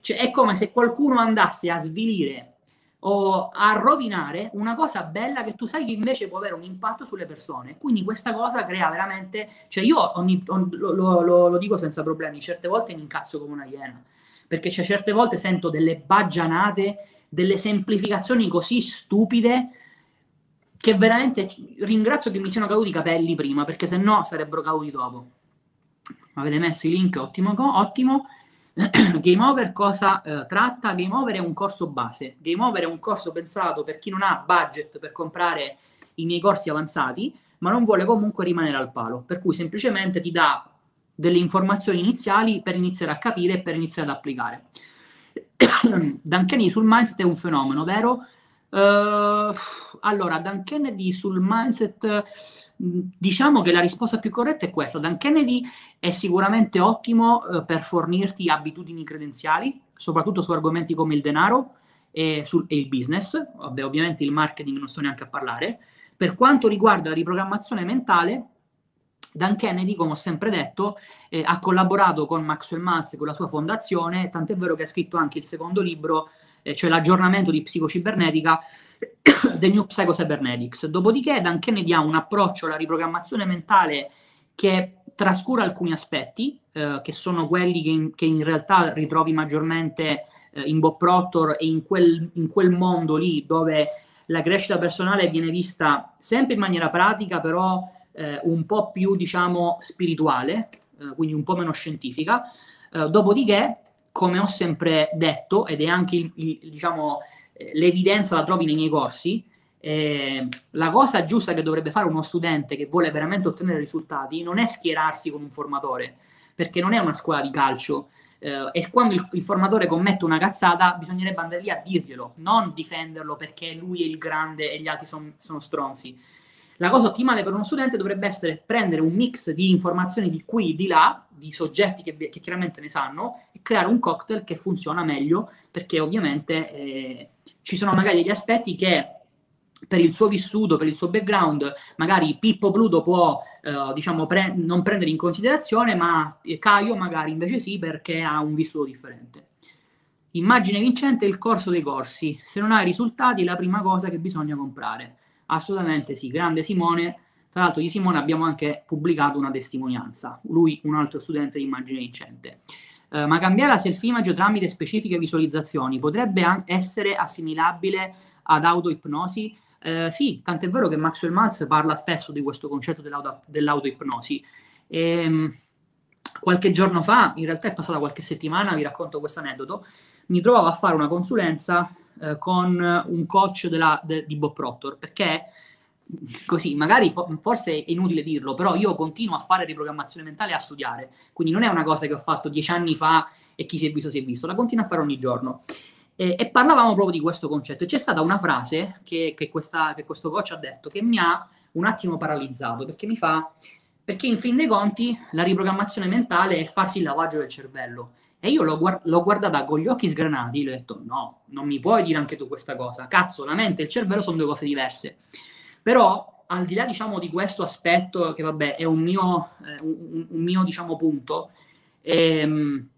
cioè, è come se qualcuno andasse a svilire o a rovinare una cosa bella che tu sai che invece può avere un impatto sulle persone. Quindi questa cosa crea veramente, cioè io ogni, ogni, lo, lo, lo, dico senza problemi, certe volte mi incazzo come una iena, perché cioè, certe volte sento delle baggianate delle semplificazioni così stupide che veramente ringrazio che mi siano caduti i capelli prima, perché se no sarebbero caduti dopo. Avete messo i link, ottimo. ottimo. Game Over cosa eh, tratta? Game Over è un corso base. Game Over è un corso pensato per chi non ha budget per comprare i miei corsi avanzati, ma non vuole comunque rimanere al palo. Per cui semplicemente ti dà delle informazioni iniziali per iniziare a capire e per iniziare ad applicare. Dan Kennedy sul mindset è un fenomeno, vero? Uh, allora, Dan Kennedy sul mindset, diciamo che la risposta più corretta è questa. Dan Kennedy è sicuramente ottimo uh, per fornirti abitudini credenziali, soprattutto su argomenti come il denaro e, sul, e il business. Vabbè, ovviamente il marketing non sto neanche a parlare. Per quanto riguarda la riprogrammazione mentale, Dan Kennedy, come ho sempre detto, eh, ha collaborato con Maxwell Maltz, con la sua fondazione, tant'è vero che ha scritto anche il secondo libro, eh, cioè l'aggiornamento di psicocibernetica, The New Psycho Cybernetics. Dopodiché Dan Kennedy ha un approccio alla riprogrammazione mentale che trascura alcuni aspetti, eh, che sono quelli che in, che in, realtà ritrovi maggiormente eh, in Bob Proctor e in quel, in quel mondo lì dove la crescita personale viene vista sempre in maniera pratica, però eh, un po' più, diciamo, spirituale, eh, quindi un po' meno scientifica. Eh, dopodiché, come ho sempre detto, ed è anche, il, il, diciamo, eh, l'evidenza la trovi nei miei corsi, eh, la cosa giusta che dovrebbe fare uno studente che vuole veramente ottenere risultati non è schierarsi con un formatore, perché non è una scuola di calcio. Uh, e quando il, il, formatore commette una cazzata, bisognerebbe andare lì a dirglielo, non difenderlo perché lui è il grande e gli altri son, sono stronzi. La cosa ottimale per uno studente dovrebbe essere prendere un mix di informazioni di qui e di là, di soggetti che, che, chiaramente ne sanno, e creare un cocktail che funziona meglio, perché ovviamente eh, ci sono magari degli aspetti che per il suo vissuto, per il suo background, magari Pippo Pluto può eh, diciamo, pre- non prendere in considerazione, ma Caio magari invece sì, perché ha un vissuto differente. Immagine vincente il corso dei corsi. Se non hai risultati, è la prima cosa che bisogna comprare. Assolutamente sì, grande Simone. Tra l'altro di Simone abbiamo anche pubblicato una testimonianza, lui un altro studente di immagine vincente. Uh, ma cambiare la self-image tramite specifiche visualizzazioni potrebbe an- essere assimilabile ad autoipnosi? Uh, sì, tant'è vero che Maxwell Maltz parla spesso di questo concetto dell'auto- dell'autoipnosi. E, um, qualche giorno fa, in realtà è passata qualche settimana, vi racconto questo aneddoto, mi trovavo a fare una consulenza eh, con un coach della, de, di Bob Proctor, perché così, magari forse è inutile dirlo, però io continuo a fare riprogrammazione mentale e a studiare, quindi non è una cosa che ho fatto dieci anni fa e chi si è visto si è visto, la continuo a fare ogni giorno. E, e parlavamo proprio di questo concetto. E c'è stata una frase che, che, questa, che questo coach ha detto che mi ha un attimo paralizzato, perché mi fa, perché in fin dei conti la riprogrammazione mentale è farsi il lavaggio del cervello. E io l'ho, guard- l'ho guardata con gli occhi sgranati, le ho detto no, non mi puoi dire anche tu questa cosa. Cazzo, la mente e il cervello sono due cose diverse. Però, al di là, diciamo, di questo aspetto, che vabbè, è un mio, eh, un, un mio diciamo, punto, ehm,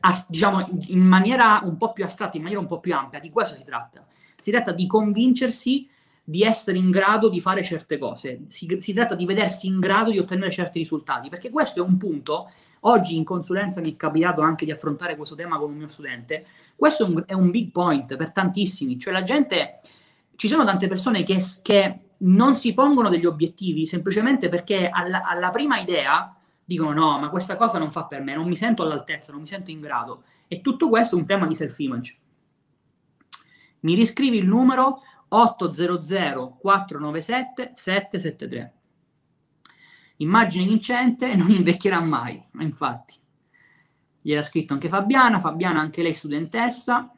as- diciamo, in maniera un po' più astratta, in maniera un po' più ampia, di questo si tratta. Si tratta di convincersi di essere in grado di fare certe cose, si, si, tratta di vedersi in grado di ottenere certi risultati, perché questo è un punto, oggi in consulenza mi è capitato anche di affrontare questo tema con un mio studente, questo è un, è un big point per tantissimi, cioè la gente, ci sono tante persone che, che non si pongono degli obiettivi semplicemente perché alla, alla prima idea dicono no, ma questa cosa non fa per me, non mi sento all'altezza, non mi sento in grado, e tutto questo è un tema di self-image. Mi riscrivi il numero 800 497 773. Immagine vincente non invecchierà mai, infatti. Gliel'ha scritto anche Fabiana, Fabiana anche lei studentessa.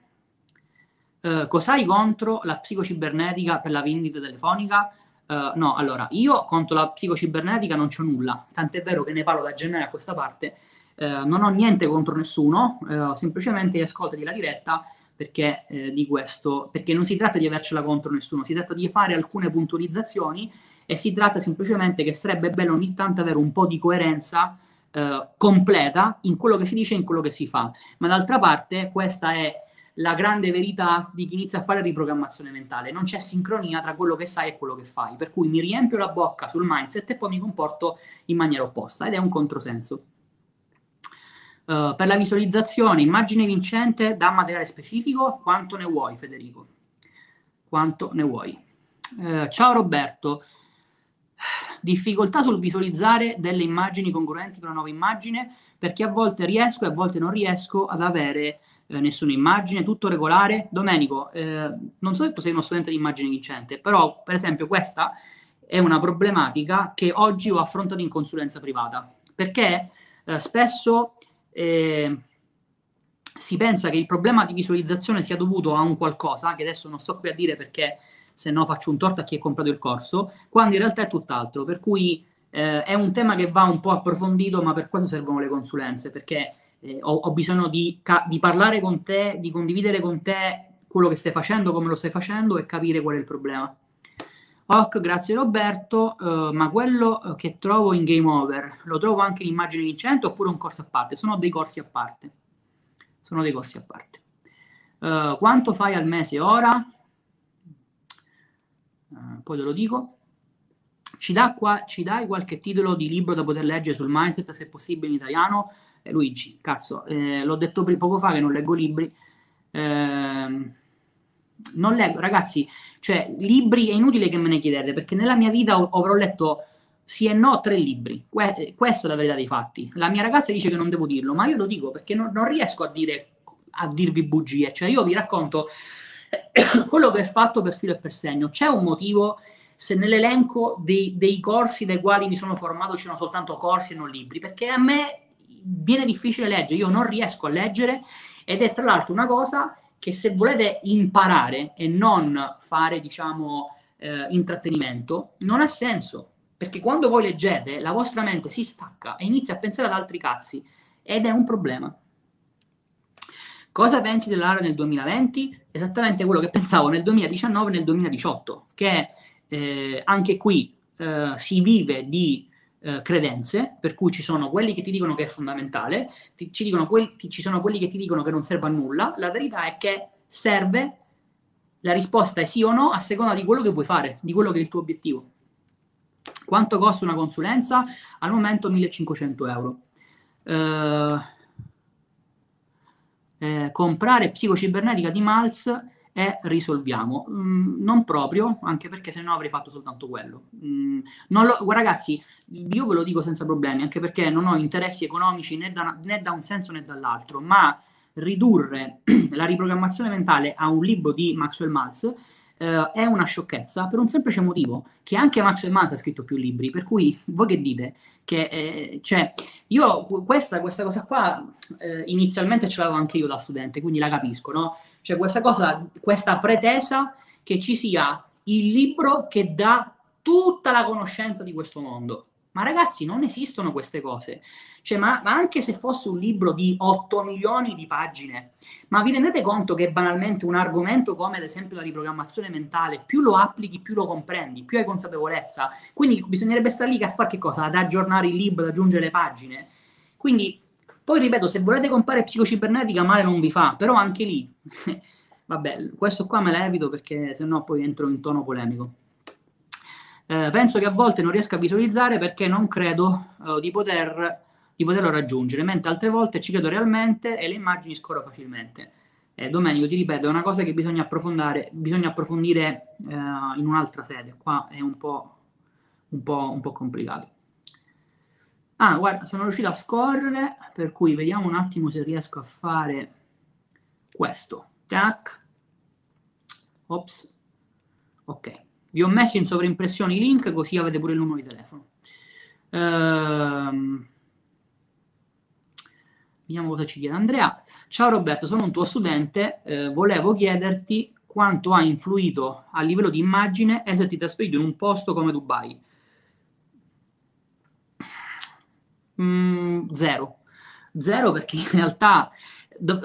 Uh, cos'hai contro la psicocibernetica per la vendita telefonica? Uh, no, allora, io contro la psicocibernetica non c'ho nulla, tant'è vero che ne parlo da gennaio a questa parte, uh, non ho niente contro nessuno, semplicemente ascoltati la diretta perché, eh, questo, perché non si tratta di avercela contro nessuno, si tratta di fare alcune puntualizzazioni e si tratta semplicemente che sarebbe bello ogni tanto avere un po' di coerenza eh, completa in quello che si dice e in quello che si fa. Ma d'altra parte questa è la grande verità di chi inizia a fare riprogrammazione mentale. Non c'è sincronia tra quello che sai e quello che fai, per cui mi riempio la bocca sul mindset e poi mi comporto in maniera opposta ed è un controsenso. Uh, per la visualizzazione, immagine vincente da materiale specifico, quanto ne vuoi Federico? Quanto ne vuoi? Uh, ciao Roberto, difficoltà sul visualizzare delle immagini congruenti con una nuova immagine perché a volte riesco e a volte non riesco ad avere eh, nessuna immagine, tutto regolare. Domenico, eh, non so se tu sei uno studente di immagine vincente, però per esempio questa è una problematica che oggi ho affrontato in consulenza privata perché eh, spesso eh, si pensa che il problema di visualizzazione sia dovuto a un qualcosa, che adesso non sto qui a dire perché se no faccio un torto a chi ha comprato il corso, quando in realtà è tutt'altro, per cui eh, è un tema che va un po' approfondito, ma per questo servono le consulenze, perché eh, ho, ho, bisogno di, ca- di parlare con te, di condividere con te quello che stai facendo, come lo stai facendo e capire qual è il problema. Ok, grazie Roberto, uh, ma quello eh, che trovo in Game Over lo trovo anche in immagine vincente oppure un corso a parte? Sono dei corsi a parte. Sono dei corsi a parte. Uh, quanto fai al mese ora? Poi te lo dico. Ci, da qua, ci, dai qualche titolo di libro da poter leggere sul mindset, se possibile in italiano? Eh, Luigi, cazzo, eh, l'ho detto poco fa che non leggo libri. Eh, non leggo, ragazzi, cioè libri è inutile che me ne chiedete perché nella mia vita avrò letto sì e no tre libri. Que- questa è la verità dei fatti. La mia ragazza dice che non devo dirlo, ma io lo dico perché non, non riesco a, dire, a dirvi bugie. Cioè io vi racconto quello che è fatto per filo e per segno. C'è un motivo se nell'elenco dei, dei corsi dai quali mi sono formato ci sono soltanto corsi e non libri, perché a me viene difficile leggere, io non riesco a leggere ed è tra l'altro una cosa che se volete imparare e non fare, diciamo, eh, intrattenimento, non ha senso. Perché quando voi leggete, la vostra mente si stacca e inizia a pensare ad altri cazzi ed è un problema. Cosa pensi dell'area nel 2020? Esattamente quello che pensavo nel 2019 e nel 2018, che eh, anche qui eh, si vive di eh, credenze, per cui ci sono quelli che ti dicono che è fondamentale, ti, ci, quelli, ti, ci sono quelli che ti dicono che non serve a nulla, la verità è che serve, la risposta è sì o no a seconda di quello che vuoi fare, di quello che è il tuo obiettivo. Quanto costa una consulenza? Al momento 1500 euro. Eh, eh, comprare psicocibernetica di Malz e risolviamo. Mm, non proprio, anche perché se no avrei fatto soltanto quello. Mm, lo, ragazzi, io ve lo dico senza problemi, anche perché non ho interessi economici né da, né da un senso né dall'altro, ma ridurre la riprogrammazione mentale a un libro di Maxwell Maltz eh, è una sciocchezza per un semplice motivo, che anche Maxwell Maltz ha scritto più libri, per cui voi che dite? Che, eh, cioè, io questa, questa cosa qua eh, inizialmente ce l'avevo anche io da studente, quindi la capisco, no? Cioè questa cosa, questa pretesa che ci sia il libro che dà tutta la conoscenza di questo mondo. Ma ragazzi, non esistono queste cose. Cioè, ma, ma, anche se fosse un libro di 8 milioni di pagine, ma vi rendete conto che banalmente un argomento come ad esempio la riprogrammazione mentale, più lo applichi, più lo comprendi, più hai consapevolezza. Quindi bisognerebbe stare lì a fare che cosa? Ad aggiornare il libro, ad aggiungere le pagine. Quindi, poi ripeto, se volete comprare psicocibernetica, male non vi fa, però anche lì, vabbè, questo qua me l'evito perché sennò poi entro in tono polemico. Eh, penso che a volte non riesca a visualizzare perché non credo eh, di, poter, di, poterlo raggiungere, mentre altre volte ci credo realmente e le immagini scorro facilmente. Eh, Domenico, ti ripeto, è una cosa che bisogna approfondire, bisogna approfondire eh, in un'altra sede. Qua è un po', un, po', un po' complicato. Ah, guarda, sono riuscito a scorrere, per cui vediamo un attimo se riesco a fare questo. Tac. Ops. Ok. Vi ho messo in sovraimpressione i link così avete pure il numero di telefono. Ehm, vediamo cosa ci chiede Andrea. Ciao Roberto, sono un tuo studente. Eh, volevo chiederti quanto ha influito a livello di immagine esserti trasferito in un posto come Dubai. Mm, zero. Zero perché in realtà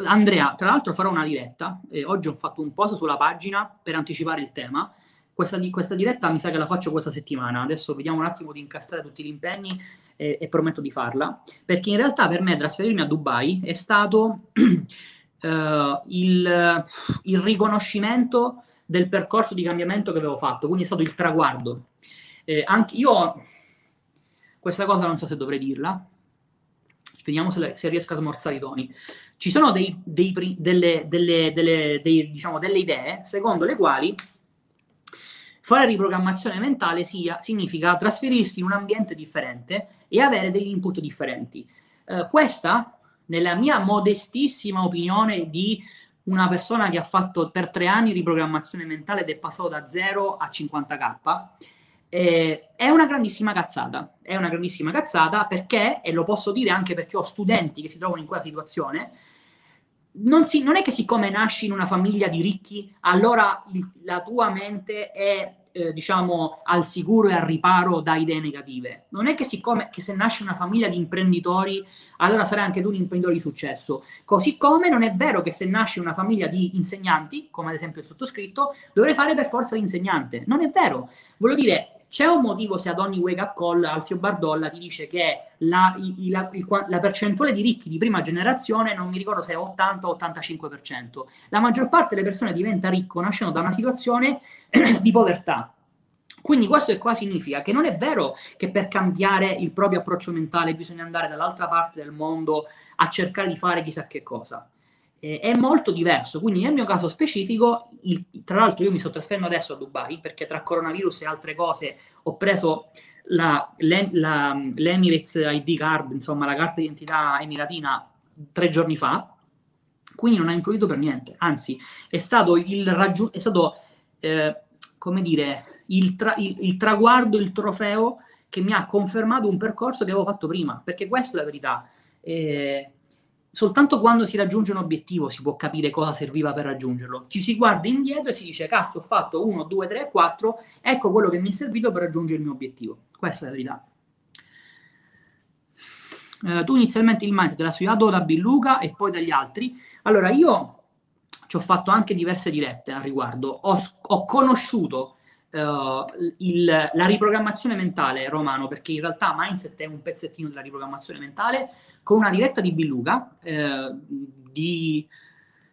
Andrea, tra l'altro farò una diretta, eh, oggi ho fatto un post sulla pagina per anticipare il tema questa, questa, diretta mi sa che la faccio questa settimana. Adesso vediamo un attimo di incastrare tutti gli impegni e, e prometto di farla. Perché in realtà per me trasferirmi a Dubai è stato uh, il, il, riconoscimento del percorso di cambiamento che avevo fatto, quindi è stato il traguardo. Eh, anche io questa cosa non so se dovrei dirla. Vediamo se, se riesco a smorzare i toni. Ci sono dei, dei, delle, delle, delle, dei, diciamo, delle idee secondo le quali Fare riprogrammazione mentale sia, significa trasferirsi in un ambiente differente e avere degli input differenti. Eh, questa, nella mia modestissima opinione di una persona che ha fatto per tre anni riprogrammazione mentale ed è passato da 0 a 50k, eh, è una grandissima cazzata. È una grandissima cazzata perché, e lo posso dire anche perché ho studenti che si trovano in quella situazione, non, si, non, è che siccome nasci in una famiglia di ricchi, allora il, la tua mente è, eh, diciamo, al sicuro e al riparo da idee negative. Non è che siccome che se nasci in una famiglia di imprenditori, allora sarai anche tu un imprenditore di successo. Così come non è vero che se nasci in una famiglia di insegnanti, come ad esempio il sottoscritto, dovrai fare per forza l'insegnante. Non è vero. Voglio dire, c'è un motivo se ad ogni wake up call Alfio Bardolla ti dice che la, il, la, il, la, percentuale di ricchi di prima generazione, non mi ricordo se è 80 o 85%. La maggior parte delle persone diventa ricco nascendo da una situazione di povertà. Quindi questo qua significa che non è vero che per cambiare il proprio approccio mentale bisogna andare dall'altra parte del mondo a cercare di fare chissà che cosa eh, è molto diverso. Quindi nel mio caso specifico, il, tra l'altro io mi sto trasferendo adesso a Dubai perché tra coronavirus e altre cose ho preso la, la, l'Emirates ID card, insomma la carta d'identità emiratina tre giorni fa, quindi non ha influito per niente, anzi è stato il raggiung- è stato eh, come dire il, tra- il, il traguardo, il trofeo che mi ha confermato un percorso che avevo fatto prima, perché questa è la verità. Eh, soltanto quando si raggiunge un obiettivo si può capire cosa serviva per raggiungerlo. Ci si guarda indietro e si dice, cazzo, ho fatto 1, 2, 3, 4, ecco quello che mi è servito per raggiungere il mio obiettivo. Questa è la verità. Uh, tu inizialmente il mindset l'hai studiato da Billuca e poi dagli altri. Allora, io ci ho fatto anche diverse dirette al riguardo. Ho, ho conosciuto uh, il, la riprogrammazione mentale romano, perché in realtà mindset è un pezzettino della riprogrammazione mentale, con una diretta di Billuga, eh, di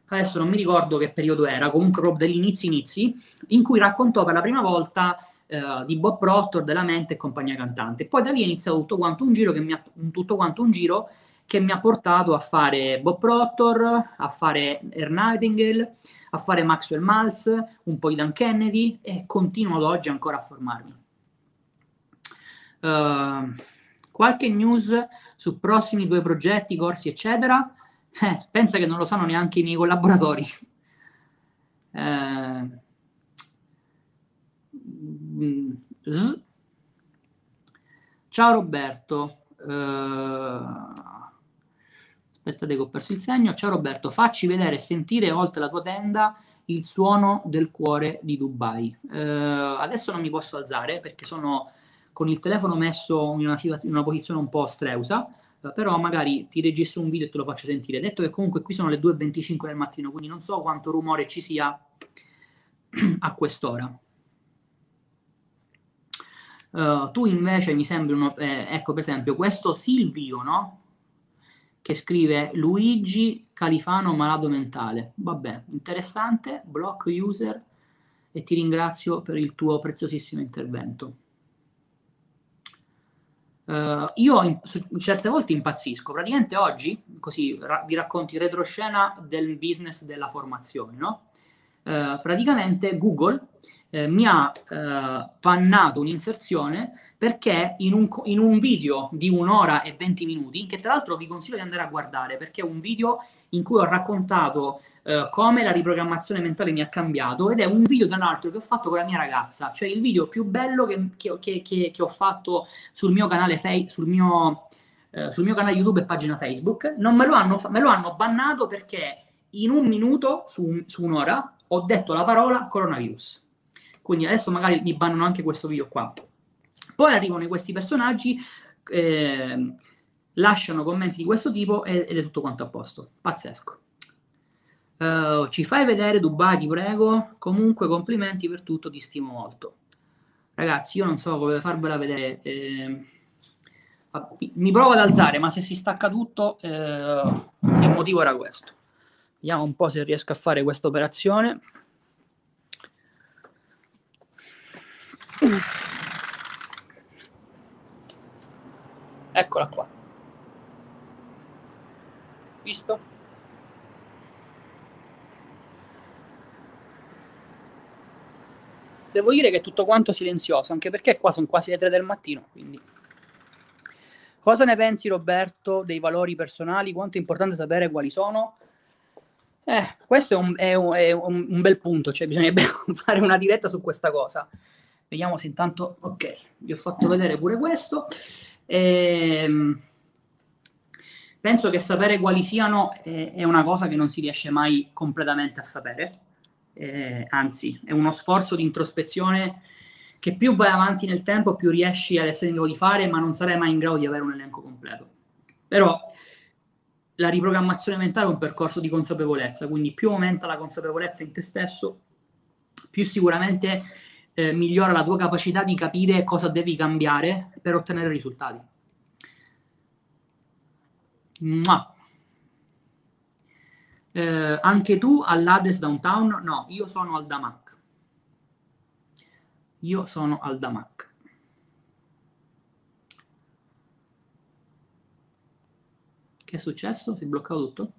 adesso non mi ricordo che periodo era, comunque proprio degli inizi inizi, in cui raccontò per la prima volta eh, di Bob Proctor, della mente e compagnia cantante. Poi da lì è iniziato tutto quanto un giro che mi ha, tutto quanto un giro che mi ha portato a fare Bob Proctor, a fare Air Nightingale, a fare Maxwell Maltz, un po' di Dan Kennedy e continuo ad oggi ancora a formarmi. Uh, qualche news su prossimi due progetti, corsi, eccetera, eh, pensa che non lo sanno neanche i miei collaboratori. Eh, mm, ciao Roberto. Eh, aspettate che ho perso il segno. Ciao Roberto, facci vedere e sentire oltre la tua tenda il suono del cuore di Dubai. Eh, adesso non mi posso alzare perché sono con il telefono messo in una, in una posizione un po' streusa, eh, però magari ti registro un video e te lo faccio sentire. Detto che comunque qui sono le 2.25 del mattino, quindi non so quanto rumore ci sia a quest'ora. Uh, tu invece mi sembri uno, eh, ecco per esempio questo Silvio, no? Che scrive Luigi Califano malato mentale. Vabbè, interessante, block user e ti ringrazio per il tuo preziosissimo intervento. Uh, io in, certe volte impazzisco, praticamente oggi, così ra- vi racconto retroscena del business della formazione, no? Uh, praticamente Google eh, mi ha eh, pannato un'inserzione perché in un, in un, video di un'ora e 20 minuti, che tra l'altro vi consiglio di andare a guardare, perché è un video in cui ho raccontato eh, come la riprogrammazione mentale mi ha cambiato ed è un video tra l'altro che ho fatto con la mia ragazza, cioè il video più bello che, che, che, che ho fatto sul mio canale, sul mio, eh, sul mio canale YouTube e pagina Facebook. Non me lo hanno, me lo hanno bannato perché in un minuto su, su un'ora ho detto la parola coronavirus quindi adesso magari mi bannano anche questo video qua. Poi arrivano questi personaggi, eh, lasciano commenti di questo tipo ed è tutto quanto a posto. Pazzesco. Uh, ci fai vedere Dubai, ti prego. Comunque, complimenti per tutto, ti stimo molto. Ragazzi, io non so come farvela vedere. Eh, mi provo ad alzare, ma se si stacca tutto, eh, il motivo era questo. Vediamo un po' se riesco a fare questa operazione. Eccola qua. Visto? Devo dire che è tutto quanto silenzioso, anche perché qua sono quasi le 3 del mattino, quindi... Cosa ne pensi Roberto dei valori personali? Quanto è importante sapere quali sono? Eh, questo è un, è un, è un bel punto, cioè bisognerebbe fare una diretta su questa cosa. Vediamo se intanto, ok, vi ho fatto vedere pure questo. Ehm, penso che sapere quali siano è, è, una cosa che non si riesce mai completamente a sapere, eh, anzi è uno sforzo di introspezione che più vai avanti nel tempo più riesci ad essere in grado di fare, ma non sarai mai in grado di avere un elenco completo. Però la riprogrammazione mentale è un percorso di consapevolezza, quindi più aumenta la consapevolezza in te stesso, più sicuramente eh, migliora la tua capacità di capire cosa devi cambiare per ottenere risultati. Eh, anche tu all'Ades Downtown? No, io sono al Damac. Io sono al Damac. Che è successo? Si è bloccato tutto?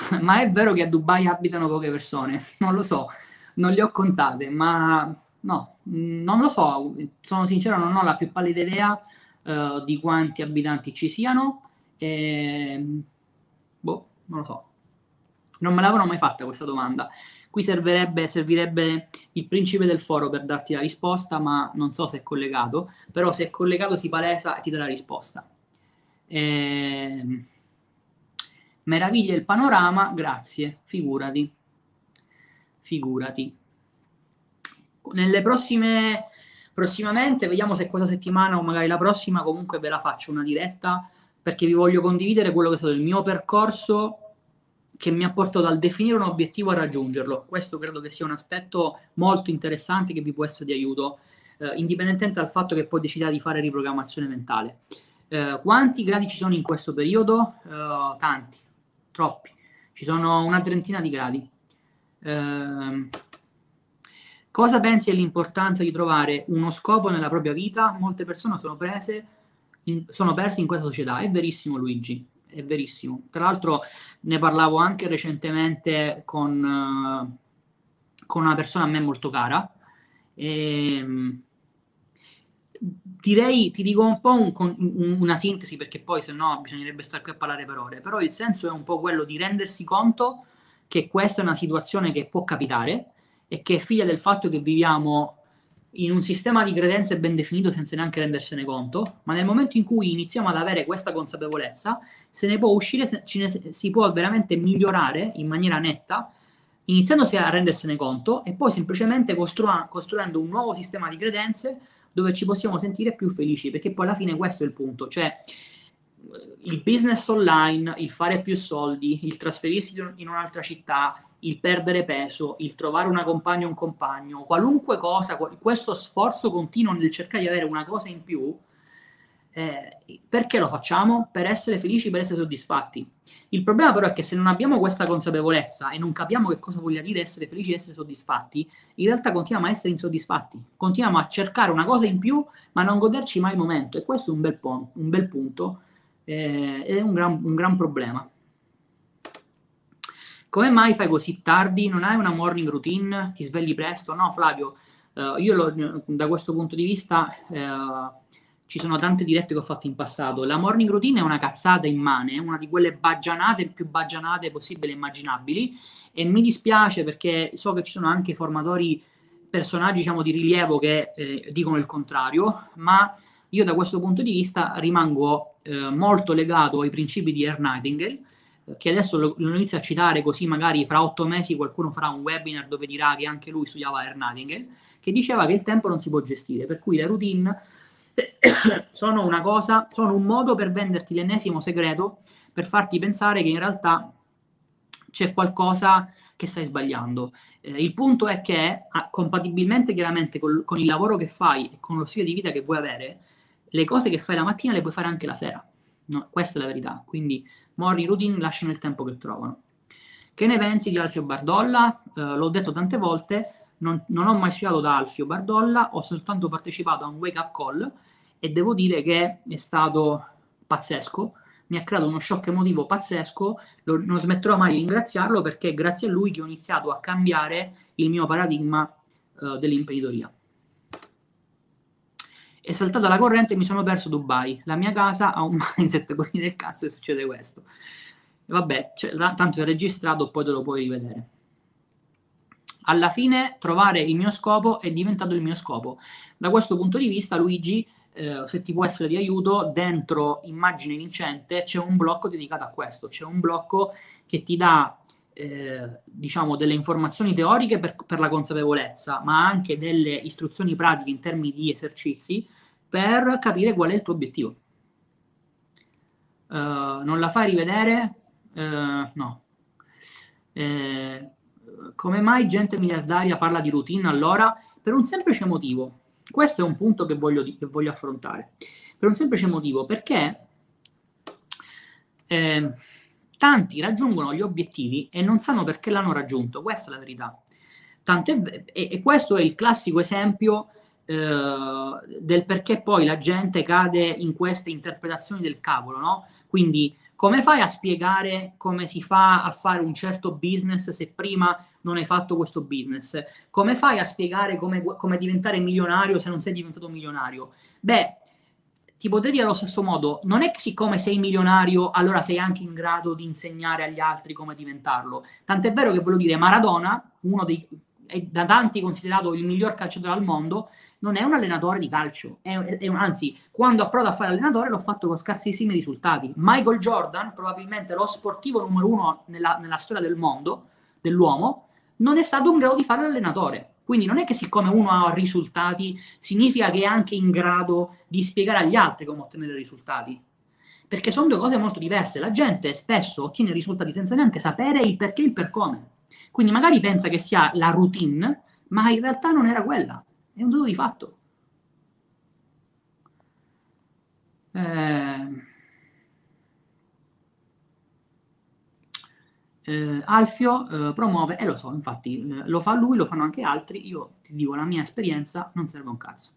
ma è vero che a Dubai abitano poche persone? Non lo so, non le ho contate, ma no, non lo so, sono sincero, non ho la più pallida idea uh, di quanti abitanti ci siano. E... Boh, non lo so. Non me l'avevano mai fatta questa domanda. Qui servirebbe, servirebbe il principe del foro per darti la risposta, ma non so se è collegato, però se è collegato si palesa e ti dà la risposta. E Meraviglia il panorama, grazie, figurati. Figurati. Nelle prossime, prossimamente, vediamo se questa settimana o magari la prossima, comunque ve la faccio una diretta perché vi voglio condividere quello che è stato il mio percorso che mi ha portato dal definire un obiettivo a raggiungerlo. Questo credo che sia un aspetto molto interessante che vi può essere di aiuto, eh, indipendentemente dal fatto che poi decida di fare riprogrammazione mentale. Eh, quanti gradi ci sono in questo periodo? Eh, tanti, troppi. Ci sono una trentina di gradi. Eh, cosa pensi dell'importanza di trovare uno scopo nella propria vita? Molte persone sono prese, in, sono perse in questa società. È verissimo, Luigi. È verissimo. Tra l'altro, ne parlavo anche recentemente con, uh, con una persona a me molto cara. E, ehm, direi, ti dico un po' un, un, una sintesi perché poi se no bisognerebbe stare qui a parlare per ore, però il senso è un po' quello di rendersi conto che questa è una situazione che può capitare e che è figlia del fatto che viviamo in un sistema di credenze ben definito senza neanche rendersene conto, ma nel momento in cui iniziamo ad avere questa consapevolezza, se ne può uscire, ne, si può veramente migliorare in maniera netta iniziandosi a rendersene conto e poi semplicemente costru- costruendo un nuovo sistema di credenze dove ci possiamo sentire più felici, perché poi alla fine questo è il punto, cioè il business online, il fare più soldi, il trasferirsi in un'altra città, il perdere peso, il trovare una compagna o un compagno, qualunque cosa, questo sforzo continuo nel cercare di avere una cosa in più, eh, perché lo facciamo? Per essere felici, per essere soddisfatti. Il problema però è che se non abbiamo questa consapevolezza e non capiamo che cosa voglia dire essere felici e essere soddisfatti, in realtà continuiamo a essere insoddisfatti, continuiamo a cercare una cosa in più ma non goderci mai il momento e questo è un bel, pon- un bel punto, eh, è un gran, un gran problema. Come mai fai così tardi? Non hai una morning routine? Ti svegli presto? No, Flavio, eh, io lo, da questo punto di vista eh, ci sono tante dirette che ho fatto in passato. La morning routine è una cazzata immane, è una di quelle baggianate più baggianate possibili e immaginabili. E mi dispiace perché so che ci sono anche formatori, personaggi diciamo di rilievo che eh, dicono il contrario, ma io da questo punto di vista rimango eh, molto legato ai principi di Air che adesso lo, lo, inizio a citare così magari fra otto mesi qualcuno farà un webinar dove dirà che anche lui studiava Air che diceva che il tempo non si può gestire, per cui le routine sono una cosa, sono un modo per venderti l'ennesimo segreto per farti pensare che in realtà c'è qualcosa che stai sbagliando. Eh, il punto è che, ah, compatibilmente chiaramente col, con il lavoro che fai e con lo stile di vita che vuoi avere, le cose che fai la mattina le puoi fare anche la sera. No, questa è la verità. Quindi, morning routine lasciano il tempo che trovano. Che ne pensi di Alfio Bardolla? Eh, l'ho detto tante volte, non, non, ho mai studiato da Alfio Bardolla, ho soltanto partecipato a un wake up call e devo dire che è stato pazzesco, mi ha creato uno shock emotivo pazzesco, lo, non smetterò mai di ringraziarlo perché è grazie a lui che ho iniziato a cambiare il mio paradigma uh, dell'imprenditoria. È saltata la corrente e mi sono perso Dubai. La mia casa ha un mindset così del cazzo e succede questo. Vabbè, cioè, tanto è registrato, poi te lo puoi rivedere. Alla fine trovare il mio scopo è diventato il mio scopo. Da questo punto di vista, Luigi, eh, se ti può essere di aiuto, dentro immagine vincente c'è un blocco dedicato a questo, c'è un blocco che ti dà eh, diciamo delle informazioni teoriche per, per, la consapevolezza, ma anche delle istruzioni pratiche in termini di esercizi per capire qual è il tuo obiettivo. Uh, non la fai rivedere? Uh, no. Eh, come mai gente miliardaria parla di routine allora? Per un semplice motivo questo è un punto che voglio, che voglio affrontare, per un semplice motivo, perché eh, tanti raggiungono gli obiettivi e non sanno perché l'hanno raggiunto, questa è la verità. Tant'è, e, e questo è il classico esempio eh, del perché poi la gente cade in queste interpretazioni del cavolo, no? Quindi come fai a spiegare come si fa a fare un certo business se prima non hai fatto questo business? Come fai a spiegare come, come diventare milionario se non sei diventato milionario? Beh, ti potrei dire allo stesso modo, non è che siccome sei milionario allora sei anche in grado di insegnare agli altri come diventarlo. Tant'è vero che voglio dire, Maradona, uno dei, da tanti considerato il miglior calciatore al mondo, non è un allenatore di calcio, è, è un, anzi, quando approda a fare allenatore l'ho fatto con scarsissimi risultati. Michael Jordan, probabilmente lo sportivo numero uno nella, nella storia del mondo, dell'uomo, non è stato in grado di fare l'allenatore. Quindi non è che siccome uno ha risultati significa che è anche in grado di spiegare agli altri come ottenere risultati. Perché sono due cose molto diverse. La gente spesso ottiene risultati senza neanche sapere il perché e il per come. Quindi magari pensa che sia la routine, ma in realtà non era quella. È un dato di fatto. Eh, eh, Alfio eh, promuove, e lo so, infatti eh, lo fa lui, lo fanno anche altri, io ti dico la mia esperienza non serve un cazzo.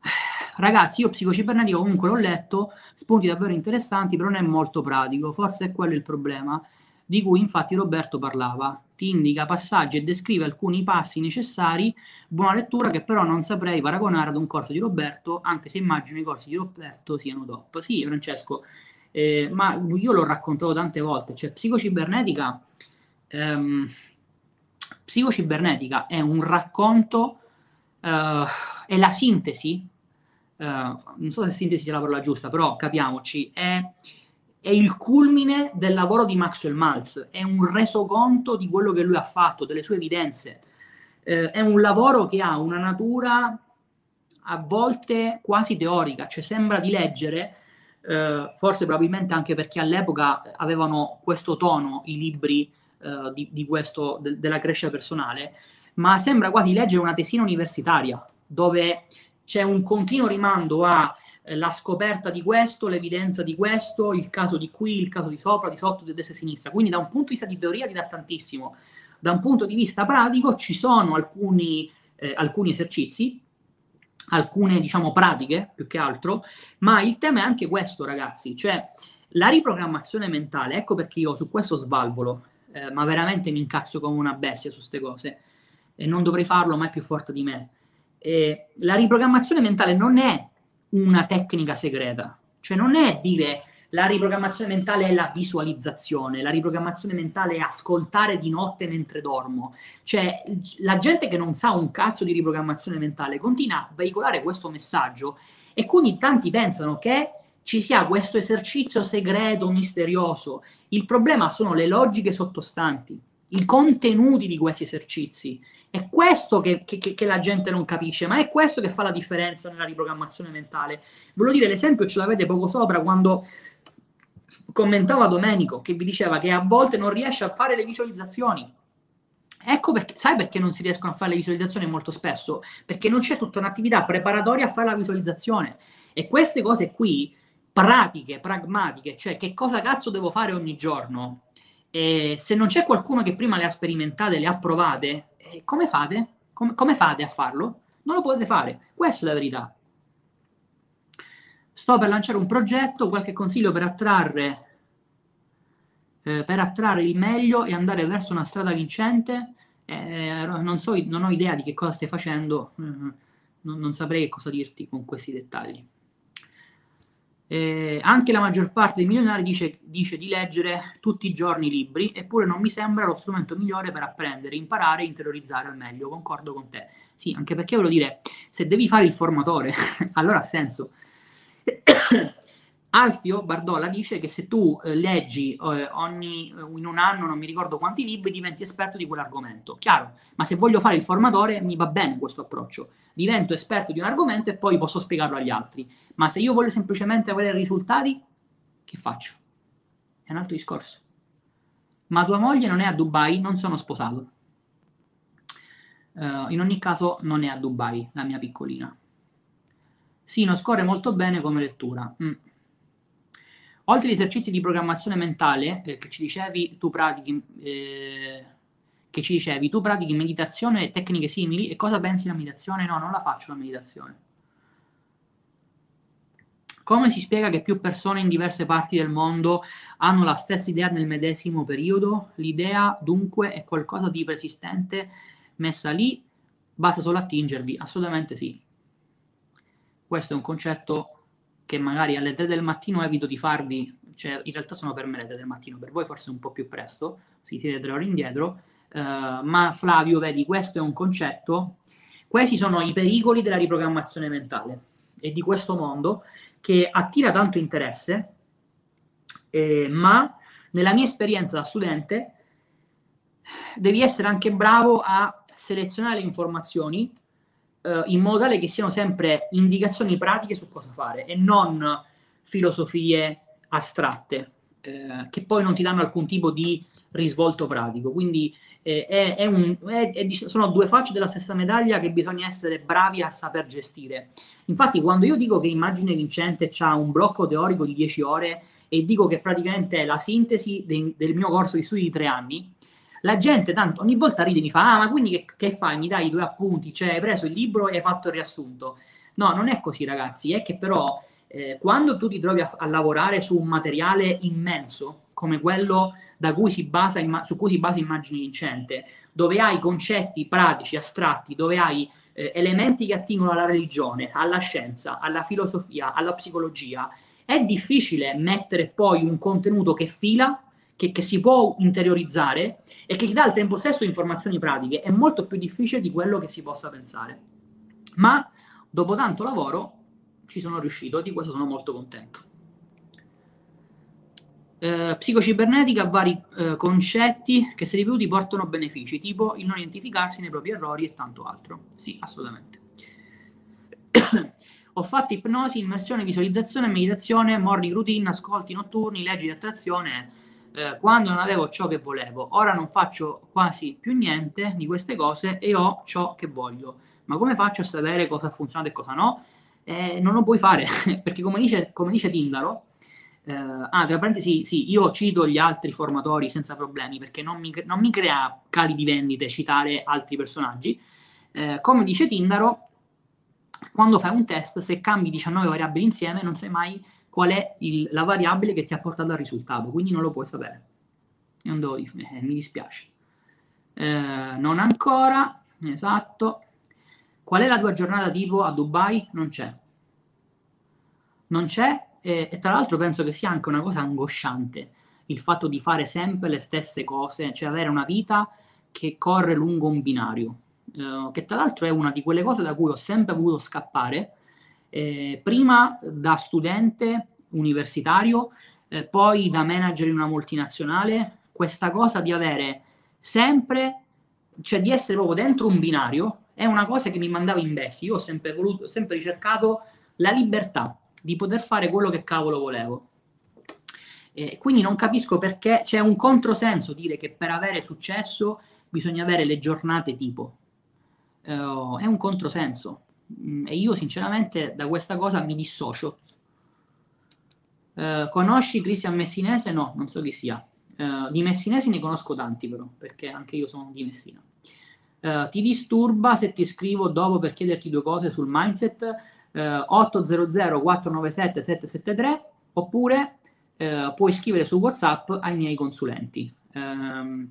Ragazzi, io psicocibernetico comunque l'ho letto, spunti davvero interessanti, però non è molto pratico, forse è quello il problema di cui infatti Roberto parlava. Ti indica passaggi e descrive alcuni passi necessari, buona lettura che però non saprei paragonare ad un corso di Roberto, anche se immagino i corsi di Roberto siano top. Sì, Francesco, eh, ma io l'ho raccontato tante volte, cioè psicocibernetica, ehm, psicocibernetica è un racconto, eh, è la sintesi, eh, non so se sintesi sia la parola giusta, però capiamoci, è è il culmine del lavoro di Maxwell Maltz, è un resoconto di quello che lui ha fatto, delle sue evidenze. Eh, è un lavoro che ha una natura a volte quasi teorica, cioè sembra di leggere, eh, forse probabilmente anche perché all'epoca avevano questo tono i libri eh, di, di, questo, de, della crescita personale, ma sembra quasi leggere una tesina universitaria, dove c'è un continuo rimando a eh, la scoperta di questo, l'evidenza di questo, il caso di qui, il caso di sopra, di sotto, di destra e sinistra. Quindi da un punto di vista di teoria ti dà tantissimo. Da un punto di vista pratico ci sono alcuni, eh, alcuni esercizi, alcune diciamo pratiche più che altro, ma il tema è anche questo ragazzi, cioè la riprogrammazione mentale, ecco perché io su questo svalvolo, eh, ma veramente mi incazzo come una bestia su queste cose e non dovrei farlo mai più forte di me. Eh, la riprogrammazione mentale non è una tecnica segreta. Cioè non è dire la riprogrammazione mentale è la visualizzazione, la riprogrammazione mentale è ascoltare di notte mentre dormo. Cioè la gente che non sa un cazzo di riprogrammazione mentale continua a veicolare questo messaggio e quindi tanti pensano che ci sia questo esercizio segreto, misterioso. Il problema sono le logiche sottostanti, i contenuti di questi esercizi è questo che, che, che, la gente non capisce, ma è questo che fa la differenza nella riprogrammazione mentale. Volevo dire, l'esempio ce l'avete poco sopra quando commentava Domenico, che vi diceva che a volte non riesce a fare le visualizzazioni. Ecco perché, sai perché non si riescono a fare le visualizzazioni molto spesso? Perché non c'è tutta un'attività preparatoria a fare la visualizzazione. E queste cose qui, pratiche, pragmatiche, cioè che cosa cazzo devo fare ogni giorno, e se non c'è qualcuno che prima le ha sperimentate, le ha provate, eh, come fate? Com- come fate a farlo? Non lo potete fare. Questa è la verità. Sto per lanciare un progetto, qualche consiglio per attrarre, eh, per attrarre il meglio e andare verso una strada vincente. Eh, non, so, non ho idea di che cosa stai facendo, mm, non, non saprei cosa dirti con questi dettagli. Eh, anche la maggior parte dei milionari dice, dice, di leggere tutti i giorni libri, eppure non mi sembra lo strumento migliore per apprendere, imparare e interiorizzare al meglio. Concordo con te. Sì, anche perché voglio dire, se devi fare il formatore, allora ha senso. Alfio Bardola dice che se tu eh, leggi eh, ogni, in un anno, non mi ricordo quanti libri, diventi esperto di quell'argomento. Chiaro, ma se voglio fare il formatore mi va bene questo approccio. Divento esperto di un argomento e poi posso spiegarlo agli altri. Ma se io voglio semplicemente avere risultati, che faccio? È un altro discorso. Ma tua moglie non è a Dubai, non sono sposato. Uh, in ogni caso non è a Dubai, la mia piccolina. Sì, non scorre molto bene come lettura. Mm. Oltre agli esercizi di programmazione mentale eh, che ci dicevi, tu pratichi, eh, che ci dicevi, tu pratichi meditazione e tecniche simili e cosa pensi della meditazione? No, non la faccio la meditazione. Come si spiega che più persone in diverse parti del mondo hanno la stessa idea nel medesimo periodo? L'idea dunque è qualcosa di persistente messa lì, basta solo attingervi? Assolutamente sì. Questo è un concetto che magari alle 3 del mattino evito di farvi, cioè in realtà sono per me le 3 del mattino, per voi forse un po' più presto, si siete tre ore indietro, uh, ma Flavio, vedi, questo è un concetto, questi sono i pericoli della riprogrammazione mentale e di questo mondo che attira tanto interesse, eh, ma nella mia esperienza da studente devi essere anche bravo a selezionare le informazioni eh, in modo tale che siano sempre indicazioni pratiche su cosa fare e non filosofie astratte eh, che poi non ti danno alcun tipo di risvolto pratico. Quindi eh, è, è un, è, sono due facce della stessa medaglia che bisogna essere bravi a saper gestire. Infatti, quando io dico che Immagine Vincente ha un blocco teorico di 10 ore e dico che praticamente è la sintesi de, del mio corso di studi di tre anni, la gente tanto ogni volta ride e mi fa, ah, ma quindi che, che fai? Mi dai i due appunti, cioè hai preso il libro e hai fatto il riassunto. No, non è così, ragazzi, è che però eh, quando tu ti trovi a, a, lavorare su un materiale immenso, come quello cui basa, su cui si basa Immagine Vincente, dove hai concetti pratici, astratti, dove hai eh, elementi che attingono alla religione, alla scienza, alla filosofia, alla psicologia, è difficile mettere poi un contenuto che fila che, che, si può interiorizzare e che ti dà al tempo stesso informazioni pratiche è molto più difficile di quello che si possa pensare. Ma dopo tanto lavoro ci sono riuscito di questo sono molto contento. Eh, psicocibernetica ha vari eh, concetti che se ripetuti portano benefici, tipo il non identificarsi nei propri errori e tanto altro. Sì, assolutamente. Ho fatto ipnosi, immersione, visualizzazione, meditazione, morning routine, ascolti notturni, leggi di attrazione, eh, quando non avevo ciò che volevo. Ora non faccio quasi più niente di queste cose e ho ciò che voglio. Ma come faccio a sapere cosa ha funzionato e cosa no? Eh, non lo puoi fare, perché come dice, come dice Tindaro, eh, ah, tra parentesi, sì, io cito gli altri formatori senza problemi perché non mi, non mi crea cali di vendite citare altri personaggi. Eh, come dice Tindaro, quando fai un test, se cambi 19 variabili insieme, non sai mai qual è il, la variabile che ti ha portato al risultato, quindi non lo puoi sapere. Devo eh, mi dispiace. Eh, non ancora, esatto. Qual è la tua giornata tipo a Dubai? Non c'è. Non c'è e, e, tra l'altro penso che sia anche una cosa angosciante il fatto di fare sempre le stesse cose, cioè avere una vita che corre lungo un binario, eh, che tra l'altro è una di quelle cose da cui ho sempre voluto scappare, eh, prima da studente universitario, eh, poi da manager in una multinazionale, questa cosa di avere sempre, cioè di essere proprio dentro un binario, è una cosa che mi mandava in bestia. Io ho sempre, voluto, sempre ricercato la libertà, di poter fare quello che cavolo volevo. E quindi non capisco perché c'è un controsenso dire che per avere successo bisogna avere le giornate tipo. Uh, è un controsenso mm, e io sinceramente da questa cosa mi dissocio. Uh, conosci Cristian Messinese? No, non so chi sia. Uh, di Messinesi ne conosco tanti però, perché anche io sono di Messina. ti disturba se ti scrivo dopo per chiederti due cose sul mindset? eh, 800 497 773 oppure eh, puoi scrivere su WhatsApp ai miei consulenti. Eh,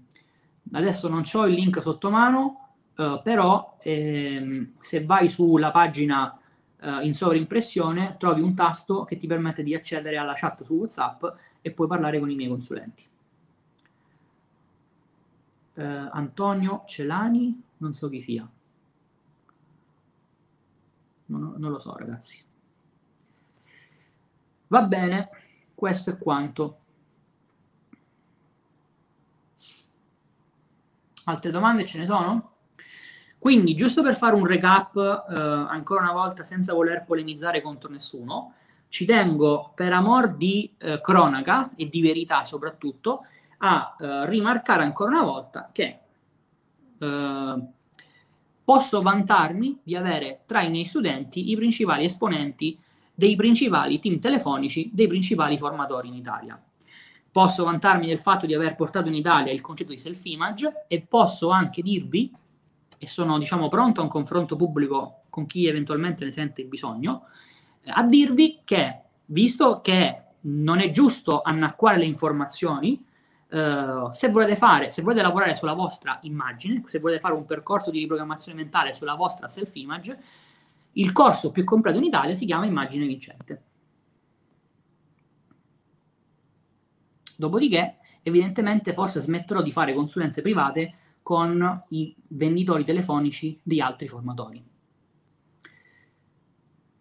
adesso non ho il link sotto mano, eh, però ehm, se vai sulla pagina eh, in sovrimpressione trovi un tasto che ti permette di accedere alla chat su WhatsApp e puoi parlare con i miei consulenti. Eh, Antonio Celani, non so chi sia non, non lo so ragazzi. Va bene, questo è quanto. Altre domande ce ne sono? Quindi, giusto per fare un recap, eh, ancora una volta, senza voler polemizzare contro nessuno, ci tengo, per amor di eh, cronaca e di verità soprattutto, a eh, rimarcare ancora una volta che eh, posso vantarmi di avere tra i miei studenti i principali esponenti dei principali team telefonici dei principali formatori in Italia. Posso vantarmi del fatto di aver portato in Italia il concetto di self-image e posso anche dirvi, e sono diciamo pronto a un confronto pubblico con chi eventualmente ne sente il bisogno, a dirvi che, visto che non è giusto annacquare le informazioni, Uh, se volete fare, se volete lavorare sulla vostra immagine, se volete fare un percorso di riprogrammazione mentale sulla vostra self-image, il corso più completo in Italia si chiama Immagine Vincente. Dopodiché, evidentemente, forse smetterò di fare consulenze private con i venditori telefonici di altri formatori.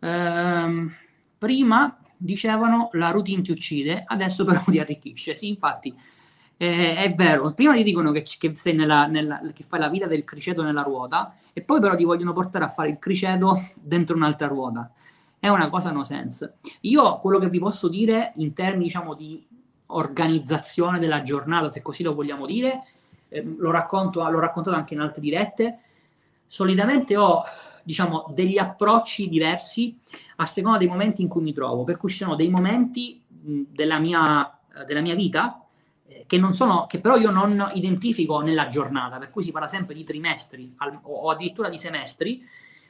Ehm, prima dicevano la routine ti uccide, adesso però ti arricchisce. Sì, infatti, eh, è vero, prima ti dicono che, che, sei nella, nella, che fai la vita del criceto nella ruota e poi però ti vogliono portare a fare il criceto dentro un'altra ruota. È una cosa no sense. Io quello che vi posso dire in termini diciamo di organizzazione della giornata, se così lo vogliamo dire, eh, lo, racconto, l'ho raccontato anche in altre dirette, solitamente ho diciamo degli approcci diversi a seconda dei momenti in cui mi trovo, per cui ci sono dei momenti mh, della, mia, della mia vita che, sono, che però io non identifico nella giornata, per cui si parla sempre di trimestri al, o addirittura di semestri,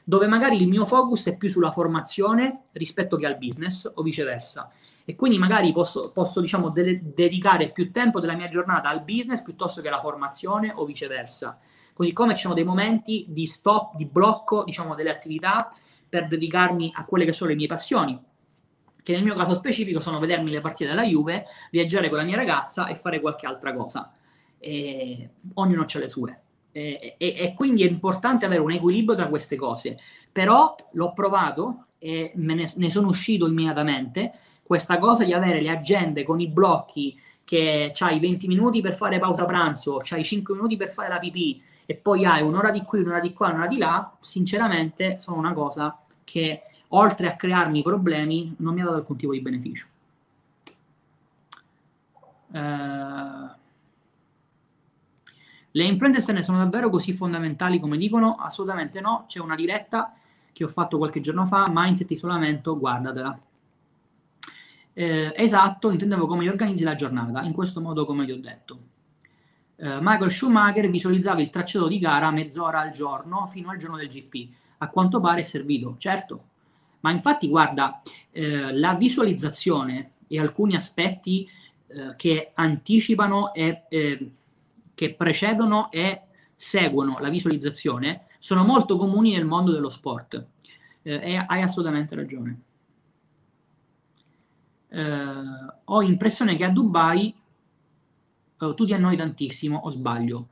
dove magari il mio focus è più sulla formazione rispetto che al business o viceversa. E quindi magari posso, posso diciamo, de- dedicare più tempo della mia giornata al business piuttosto che alla formazione o viceversa. Così come ci sono dei momenti di stop, di blocco, diciamo, delle attività per dedicarmi a quelle che sono le mie passioni, che nel mio caso specifico sono vedermi le partite della Juve, viaggiare con la mia ragazza e fare qualche altra cosa. E ognuno ha le sue. E, e, e, quindi è importante avere un equilibrio tra queste cose. Però l'ho provato e me ne, ne sono uscito immediatamente. Questa cosa di avere le agende con i blocchi che hai 20 minuti per fare pausa pranzo, hai 5 minuti per fare la pipì e poi hai un'ora di qui, un'ora di qua, un'ora di là, sinceramente sono una cosa che oltre a crearmi problemi non mi ha dato alcun tipo di beneficio. Uh, le influenze esterne sono davvero così fondamentali come dicono? Assolutamente no. C'è una diretta che ho fatto qualche giorno fa, Mindset Isolamento, guardatela. Eh, esatto, intendevo come organizzi la giornata, in questo modo come vi ho detto. Eh, Michael Schumacher visualizzava il tracciato di gara mezz'ora al giorno fino al giorno del GP. A quanto pare è servito, certo. Ma infatti, guarda, eh, la visualizzazione e alcuni aspetti eh, che anticipano e eh, che precedono e seguono la visualizzazione sono molto comuni nel mondo dello sport eh, e hai assolutamente ragione. Eh, ho impressione che a Dubai eh, tu ti annoi tantissimo o sbaglio?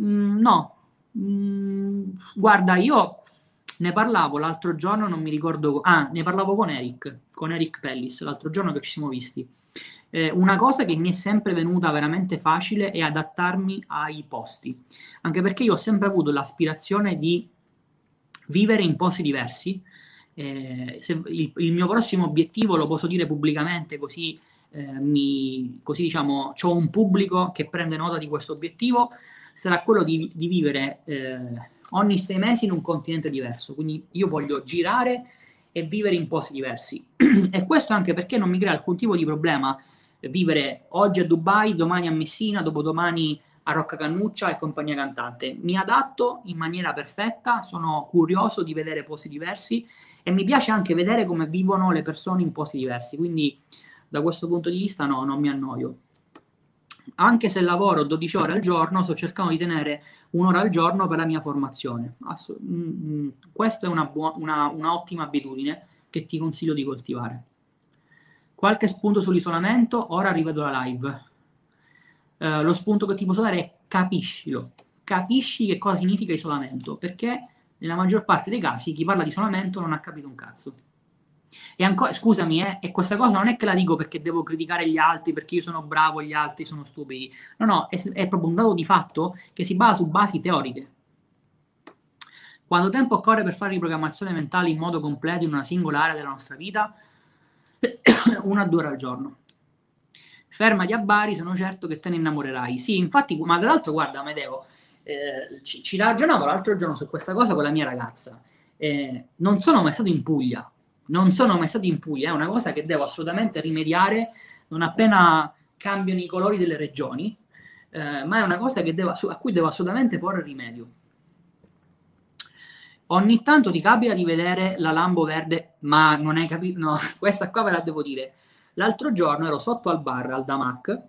Mm, no, mm, guarda, io ne parlavo l'altro giorno, non mi ricordo, ah, ne parlavo con Eric, con Eric Pellis, l'altro giorno che ci siamo visti eh, una cosa che mi è sempre venuta veramente facile è adattarmi ai posti, anche perché io ho sempre avuto l'aspirazione di vivere in posti diversi. Eh, il, il, mio prossimo obiettivo lo posso dire pubblicamente così, eh, mi, così diciamo ho un pubblico che prende nota di questo obiettivo sarà quello di, di vivere eh, ogni sei mesi in un continente diverso quindi io voglio girare e vivere in posti diversi e questo anche perché non mi crea alcun tipo di problema vivere oggi a Dubai, domani a Messina, dopodomani a Rocca Cannuccia e compagnia cantante. Mi adatto in maniera perfetta, sono curioso di vedere posti diversi e mi piace anche vedere come vivono le persone in posti diversi, quindi da questo punto di vista no, non mi annoio. Anche se lavoro 12 ore al giorno, sto cercando di tenere un'ora al giorno per la mia formazione. Ass- mm, mm, questa è una, buona, una, un'ottima abitudine che ti consiglio di coltivare. Qualche spunto sull'isolamento, ora rivedo la live. Uh, lo spunto che ti posso dare è capiscilo. Capisci che cosa significa isolamento, perché nella maggior parte dei casi chi parla di isolamento non ha capito un cazzo. E ancora, scusami, eh, e questa cosa non è che la dico perché devo criticare gli altri, perché io sono bravo e gli altri sono stupidi. No, no, è, è proprio un dato di fatto che si basa su basi teoriche. Quanto tempo occorre per fare riprogrammazione mentale in modo completo in una singola area della nostra vita? una a due ore al giorno. Fermati a Bari, sono certo che te ne innamorerai. Sì, infatti, ma tra l'altro, guarda, Amedeo, eh, ci, ci, ragionavo l'altro giorno su questa cosa con la mia ragazza. Eh, non sono mai stato in Puglia, non sono mai stato in Puglia, è una cosa che devo assolutamente rimediare non appena cambiano i colori delle regioni, eh, ma è una cosa devo, a cui devo assolutamente porre rimedio. Ogni tanto ti capita di vedere la Lambo verde, ma non hai capito? No, questa qua ve la devo dire. L'altro giorno ero sotto al bar, al Damac,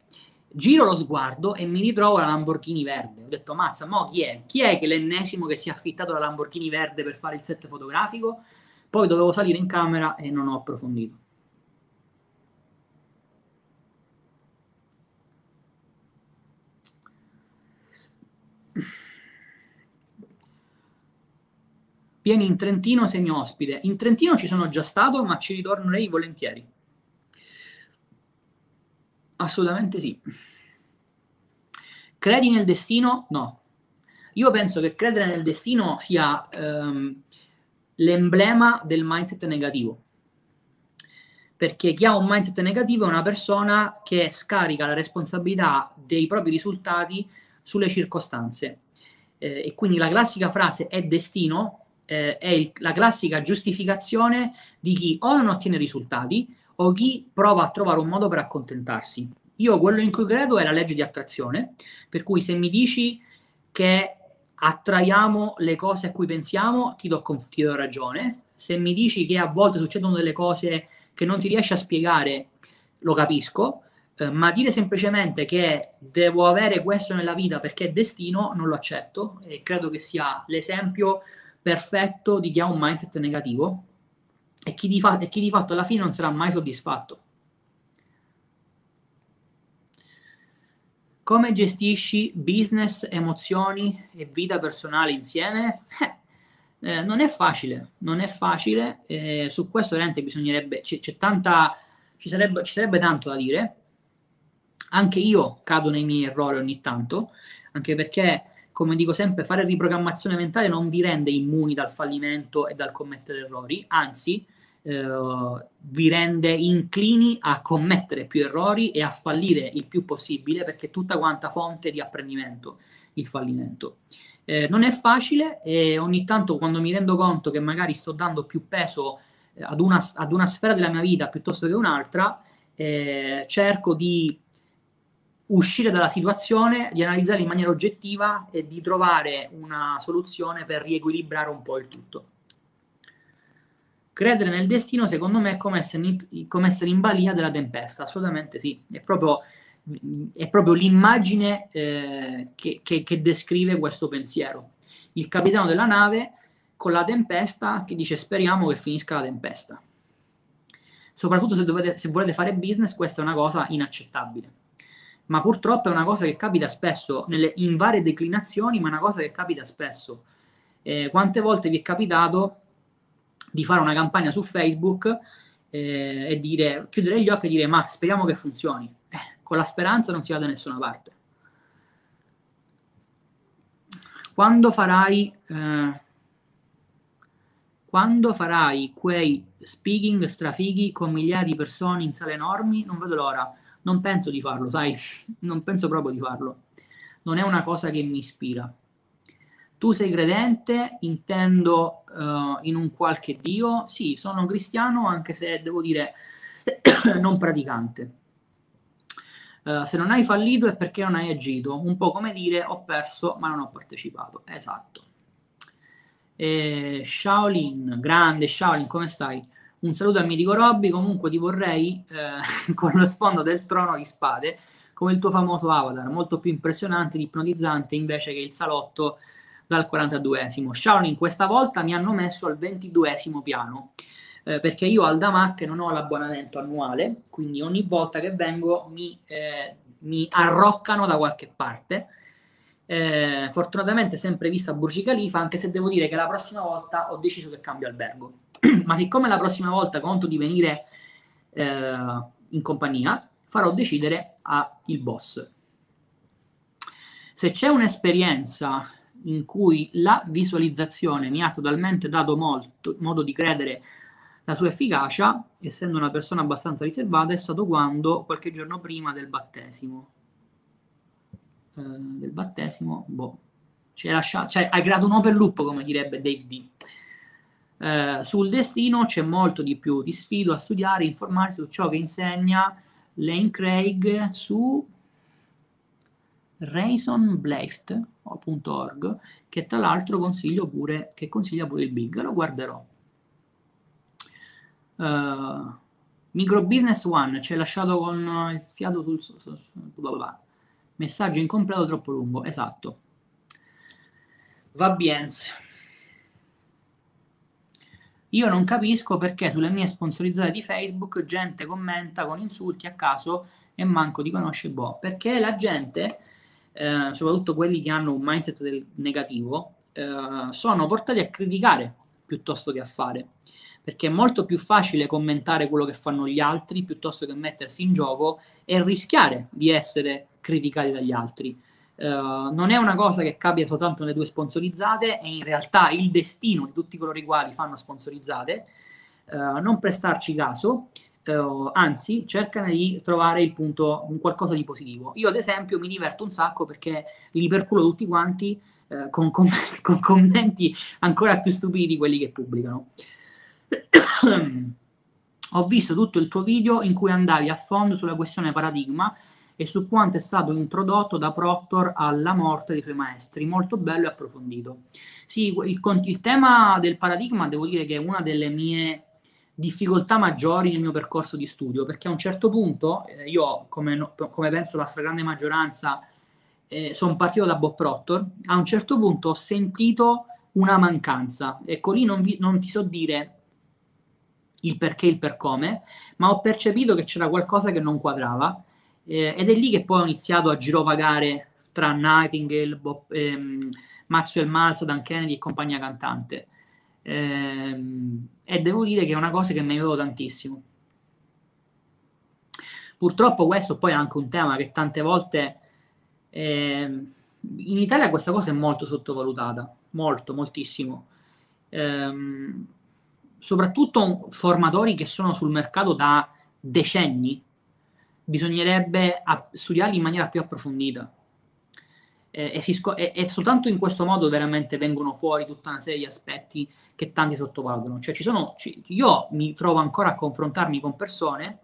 giro lo sguardo e mi ritrovo la Lamborghini verde. Ho detto, mazza, mo chi è? Chi è che l'ennesimo che si è affittato la Lamborghini verde per fare il set fotografico? Poi dovevo salire in camera e non ho approfondito. Vieni in Trentino semi ospite. In Trentino ci sono già stato, ma ci ritornerei volentieri. Assolutamente sì. Credi nel destino? No. Io penso che credere nel destino sia um, l'emblema del mindset negativo. Perché chi ha un mindset negativo è una persona che scarica la responsabilità dei propri risultati sulle circostanze. Eh, e quindi la classica frase è destino eh, è il, la classica giustificazione di chi o non ottiene risultati o chi prova a trovare un modo per accontentarsi. Io quello in cui credo è la legge di attrazione, per cui se mi dici che attraiamo le cose a cui pensiamo, ti do, ti do ragione. Se mi dici che a volte succedono delle cose che non ti riesci a spiegare, lo capisco, eh, ma dire semplicemente che devo avere questo nella vita perché è destino, non lo accetto e credo che sia l'esempio perfetto di chi ha un mindset negativo e chi di, fa- e chi di fatto alla fine non sarà mai soddisfatto. Come gestisci business, emozioni e vita personale insieme? Eh, eh, non è facile, non è facile. Eh, su questo veramente bisognerebbe, c'è, c'è tanta, ci sarebbe, ci sarebbe tanto da dire. Anche io cado nei miei errori ogni tanto, anche perché, come dico sempre, fare riprogrammazione mentale non vi rende immuni dal fallimento e dal commettere errori, anzi, eh, vi rende inclini a commettere più errori e a fallire il più possibile perché è tutta quanta fonte di apprendimento il fallimento. Eh, non è facile e ogni tanto quando mi rendo conto che magari sto dando più peso eh, ad, una, ad, una, sfera della mia vita piuttosto che un'altra, eh, cerco di uscire dalla situazione, di analizzare in maniera oggettiva e di trovare una soluzione per riequilibrare un po' il tutto. Credere nel destino, secondo me, è come essere in, come essere in balia della tempesta. Assolutamente sì. È proprio, è proprio l'immagine eh, che, che, che descrive questo pensiero. Il capitano della nave con la tempesta che dice speriamo che finisca la tempesta. Soprattutto se, dovete, se volete fare business, questa è una cosa inaccettabile. Ma purtroppo è una cosa che capita spesso nelle, in varie declinazioni, ma è una cosa che capita spesso. Eh, quante volte vi è capitato di fare una campagna su Facebook eh, e dire, chiudere gli occhi e dire ma speriamo che funzioni. Eh, con la speranza non si va da nessuna parte. Quando farai, eh, quando farai quei speaking strafighi con migliaia di persone in sale enormi, non vedo l'ora. Non penso di farlo, sai, non penso proprio di farlo. Non è una cosa che mi ispira. Tu sei credente, intendo uh, in un qualche Dio? Sì, sono cristiano, anche se devo dire non praticante. Uh, se non hai fallito è perché non hai agito, un po' come dire ho perso ma non ho partecipato. Esatto. E Shaolin, grande Shaolin, come stai? Un saluto al mitico Robby, comunque ti vorrei eh, con lo sfondo del trono di spade, come il tuo famoso avatar, molto più impressionante ed ipnotizzante invece che il salotto dal 42esimo. Shaolin questa volta mi hanno messo al 22esimo piano, eh, perché io al Damac non ho l'abbonamento annuale, quindi ogni volta che vengo mi, eh, mi arroccano da qualche parte. Eh, fortunatamente sempre vista Burj Khalifa, anche se devo dire che la prossima volta ho deciso che cambio albergo. Ma siccome la prossima volta conto di venire eh, in compagnia, farò decidere a il boss. Se c'è un'esperienza in cui la visualizzazione mi ha totalmente dato molto, modo di credere la sua efficacia, essendo una persona abbastanza riservata, è stato quando qualche giorno prima del battesimo. Eh, del battesimo, boh, ci lasciato, cioè hai creato un open loop, come direbbe Dave D. Eh, sul destino c'è molto di più, ti sfido a studiare, informarsi su ciò che insegna Lane Craig su reasonblessed.org che tra l'altro consiglio pure, che consiglia pure il Big, lo guarderò. Uh, Micro Business One ci hai lasciato con il fiato sul, sul, sul bla. messaggio incompleto troppo lungo, esatto. Va bien. Io non capisco perché sulle mie sponsorizzate di Facebook gente commenta con insulti a caso e manco di conoscere boh, perché la gente eh, soprattutto quelli che hanno un mindset del negativo, eh, sono portati a criticare piuttosto che a fare. Perché è molto più facile commentare quello che fanno gli altri piuttosto che mettersi in gioco e rischiare di essere criticati dagli altri. Uh, non è una cosa che capita soltanto nelle due sponsorizzate, è in realtà il destino di tutti coloro i quali fanno sponsorizzate. Uh, non prestarci caso, uh, anzi cercano di trovare il punto, un qualcosa di positivo. Io ad esempio mi diverto un sacco perché li perculo tutti quanti uh, con, com- con, commenti ancora più stupidi di quelli che pubblicano. Ho visto tutto il tuo video in cui andavi a fondo sulla questione paradigma e su quanto è stato introdotto da Proctor alla morte dei suoi maestri, molto bello e approfondito. Sì, il, il tema del paradigma devo dire che è una delle mie difficoltà maggiori nel mio percorso di studio, perché a un certo punto, eh, io come, come, penso la stragrande maggioranza, eh, sono partito da Bob Proctor, a un certo punto ho sentito una mancanza. Ecco, lì non, vi, non ti so dire il perché e il per come, ma ho percepito che c'era qualcosa che non quadrava eh, ed è lì che poi ho iniziato a girovagare tra Nightingale, Bob, ehm, Maxwell Maltz, Dan Kennedy e compagnia cantante. Ehm, e devo dire che è una cosa che mi aiutò tantissimo. Purtroppo questo poi è anche un tema che tante volte eh, in Italia questa cosa è molto sottovalutata, molto, moltissimo. Eh, soprattutto formatori che sono sul mercato da decenni, bisognerebbe studiarli in maniera più approfondita. Eh, e, sco- e, e, soltanto in questo modo veramente vengono fuori tutta una serie di aspetti che tanti sottovalutano. Cioè, ci sono, ci, io mi trovo ancora a confrontarmi con persone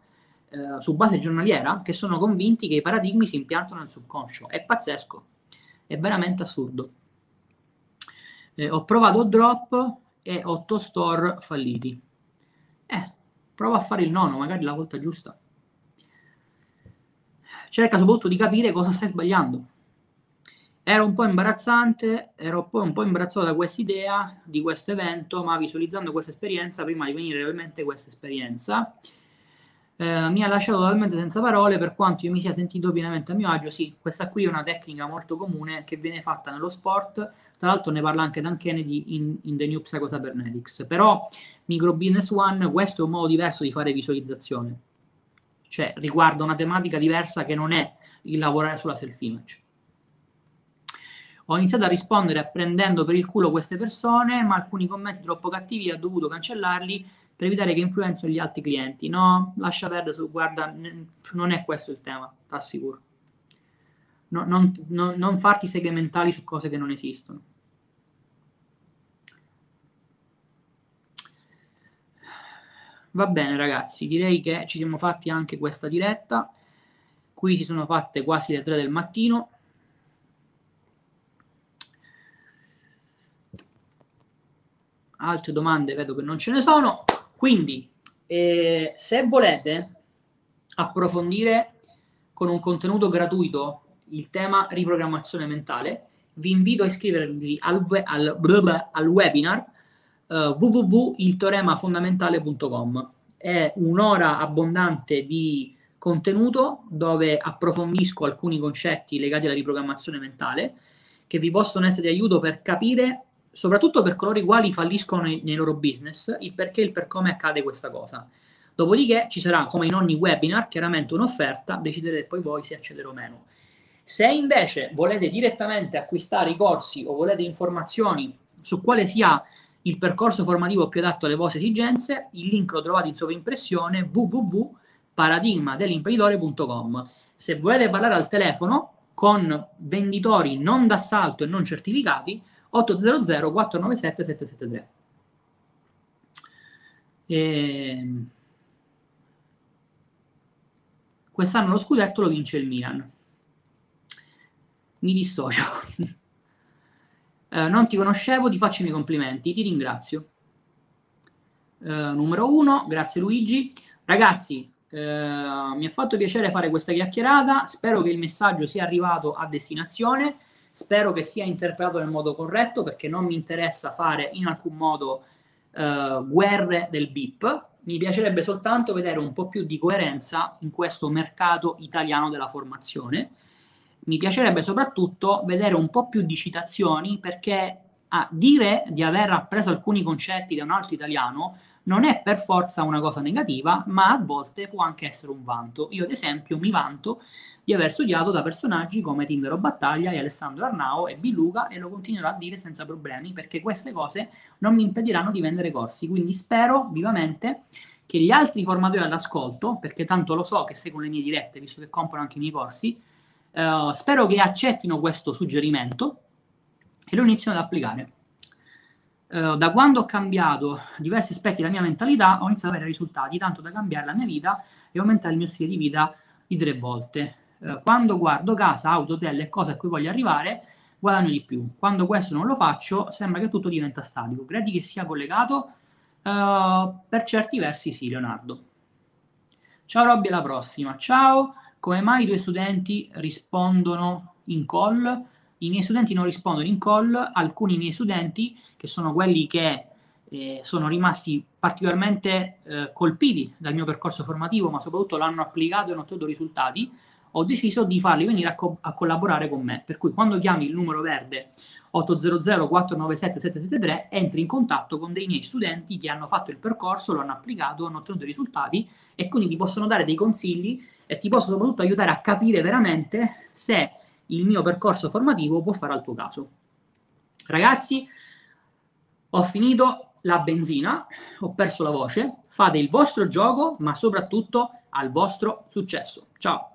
eh, su base giornaliera che sono convinti che i paradigmi si impiantano nel subconscio. È pazzesco, è veramente assurdo. Eh, ho provato drop e 8 store falliti. Eh, prova a fare il nono, magari la volta giusta. Cerca soprattutto di capire cosa stai sbagliando. Era un po' imbarazzante, ero un po', un po' imbarazzato da questa idea di questo evento, ma visualizzando questa esperienza, prima di venire realmente questa esperienza, eh, mi ha lasciato totalmente senza parole per quanto io mi sia sentito pienamente a mio agio. Sì, questa qui è una tecnica molto comune che viene fatta nello sport, tra l'altro ne parla anche Dan Kennedy in, in The New Psycho Cybernetics, però Micro Business One questo è un modo diverso di fare visualizzazione, cioè riguarda una tematica diversa che non è il lavorare sulla self-image. Ho iniziato a rispondere prendendo per il culo queste persone, ma alcuni commenti troppo cattivi ho dovuto cancellarli per evitare che influenzino gli altri clienti. No, lascia perdere, guarda, non è questo il tema, ti assicuro. No, non, non, non farti segmentali su cose che non esistono. Va bene ragazzi, direi che ci siamo fatti anche questa diretta. Qui si sono fatte quasi le 3 del mattino. Altre domande vedo che non ce ne sono. Quindi, eh, se volete approfondire con un contenuto gratuito il tema riprogrammazione mentale, vi invito a iscrivervi al, al, al webinar uh, eh, www.ilteoremafondamentale.com. È un'ora abbondante di contenuto dove approfondisco alcuni concetti legati alla riprogrammazione mentale che vi possono essere di aiuto per capire soprattutto per coloro i quali falliscono nei, nei, loro business, il perché e il per come accade questa cosa. Dopodiché ci sarà, come in ogni webinar, chiaramente un'offerta, deciderete poi voi se accedere o meno. Se invece volete direttamente acquistare i corsi o volete informazioni su quale sia il percorso formativo più adatto alle vostre esigenze, il link lo trovate in sovraimpressione www.paradigmadellimprenditore.com. Se volete parlare al telefono con venditori non d'assalto e non certificati, 800 497 773. E... Quest'anno lo scudetto lo vince il Milan. Mi dissocio. eh, non ti conoscevo, ti faccio i miei complimenti, ti ringrazio. Eh, numero uno, grazie Luigi. Ragazzi, eh, mi ha fatto piacere fare questa chiacchierata, spero che il messaggio sia arrivato a destinazione. Spero che sia interpretato nel modo corretto perché non mi interessa fare in alcun modo eh, guerre del BIP. Mi piacerebbe soltanto vedere un po' più di coerenza in questo mercato italiano della formazione. Mi piacerebbe soprattutto vedere un po' più di citazioni perché a dire di aver appreso alcuni concetti da un altro italiano non è per forza una cosa negativa, ma a volte può anche essere un vanto. Io, ad esempio, mi vanto di aver studiato da personaggi come Timbero Battaglia e Alessandro Arnao e Biluca e lo continuerò a dire senza problemi perché queste cose non mi impediranno di vendere corsi. Quindi spero vivamente che gli altri formatori all'ascolto, perché tanto lo so che seguono le mie dirette, visto che comprano anche i miei corsi, eh, spero che accettino questo suggerimento e lo inizino ad applicare. Uh, da quando ho cambiato diversi aspetti della mia mentalità, ho iniziato ad avere risultati, tanto da cambiare la mia vita e aumentare il mio stile di vita di tre volte. Eh, quando guardo casa, auto, hotel e cose a cui voglio arrivare, guadagno di più. Quando questo non lo faccio, sembra che tutto diventa statico. Credi che sia collegato? Uh, per certi versi sì, Leonardo. Ciao Robby, alla prossima. Ciao, come mai i tuoi studenti rispondono in call? I miei studenti non rispondono in call, alcuni miei studenti, che sono quelli che eh, sono rimasti particolarmente eh, colpiti dal mio percorso formativo, ma soprattutto l'hanno applicato e hanno ottenuto risultati, ho deciso di farli venire a, co- a collaborare con me. Per cui quando chiami il numero verde 800 497 773 entri in contatto con dei miei studenti che hanno fatto il percorso, lo hanno applicato, hanno ottenuto i risultati e quindi ti possono dare dei consigli e ti possono soprattutto aiutare a capire veramente se il mio percorso formativo può fare al tuo caso. Ragazzi, ho finito la benzina, ho perso la voce, fate il vostro gioco, ma soprattutto al vostro successo. Ciao!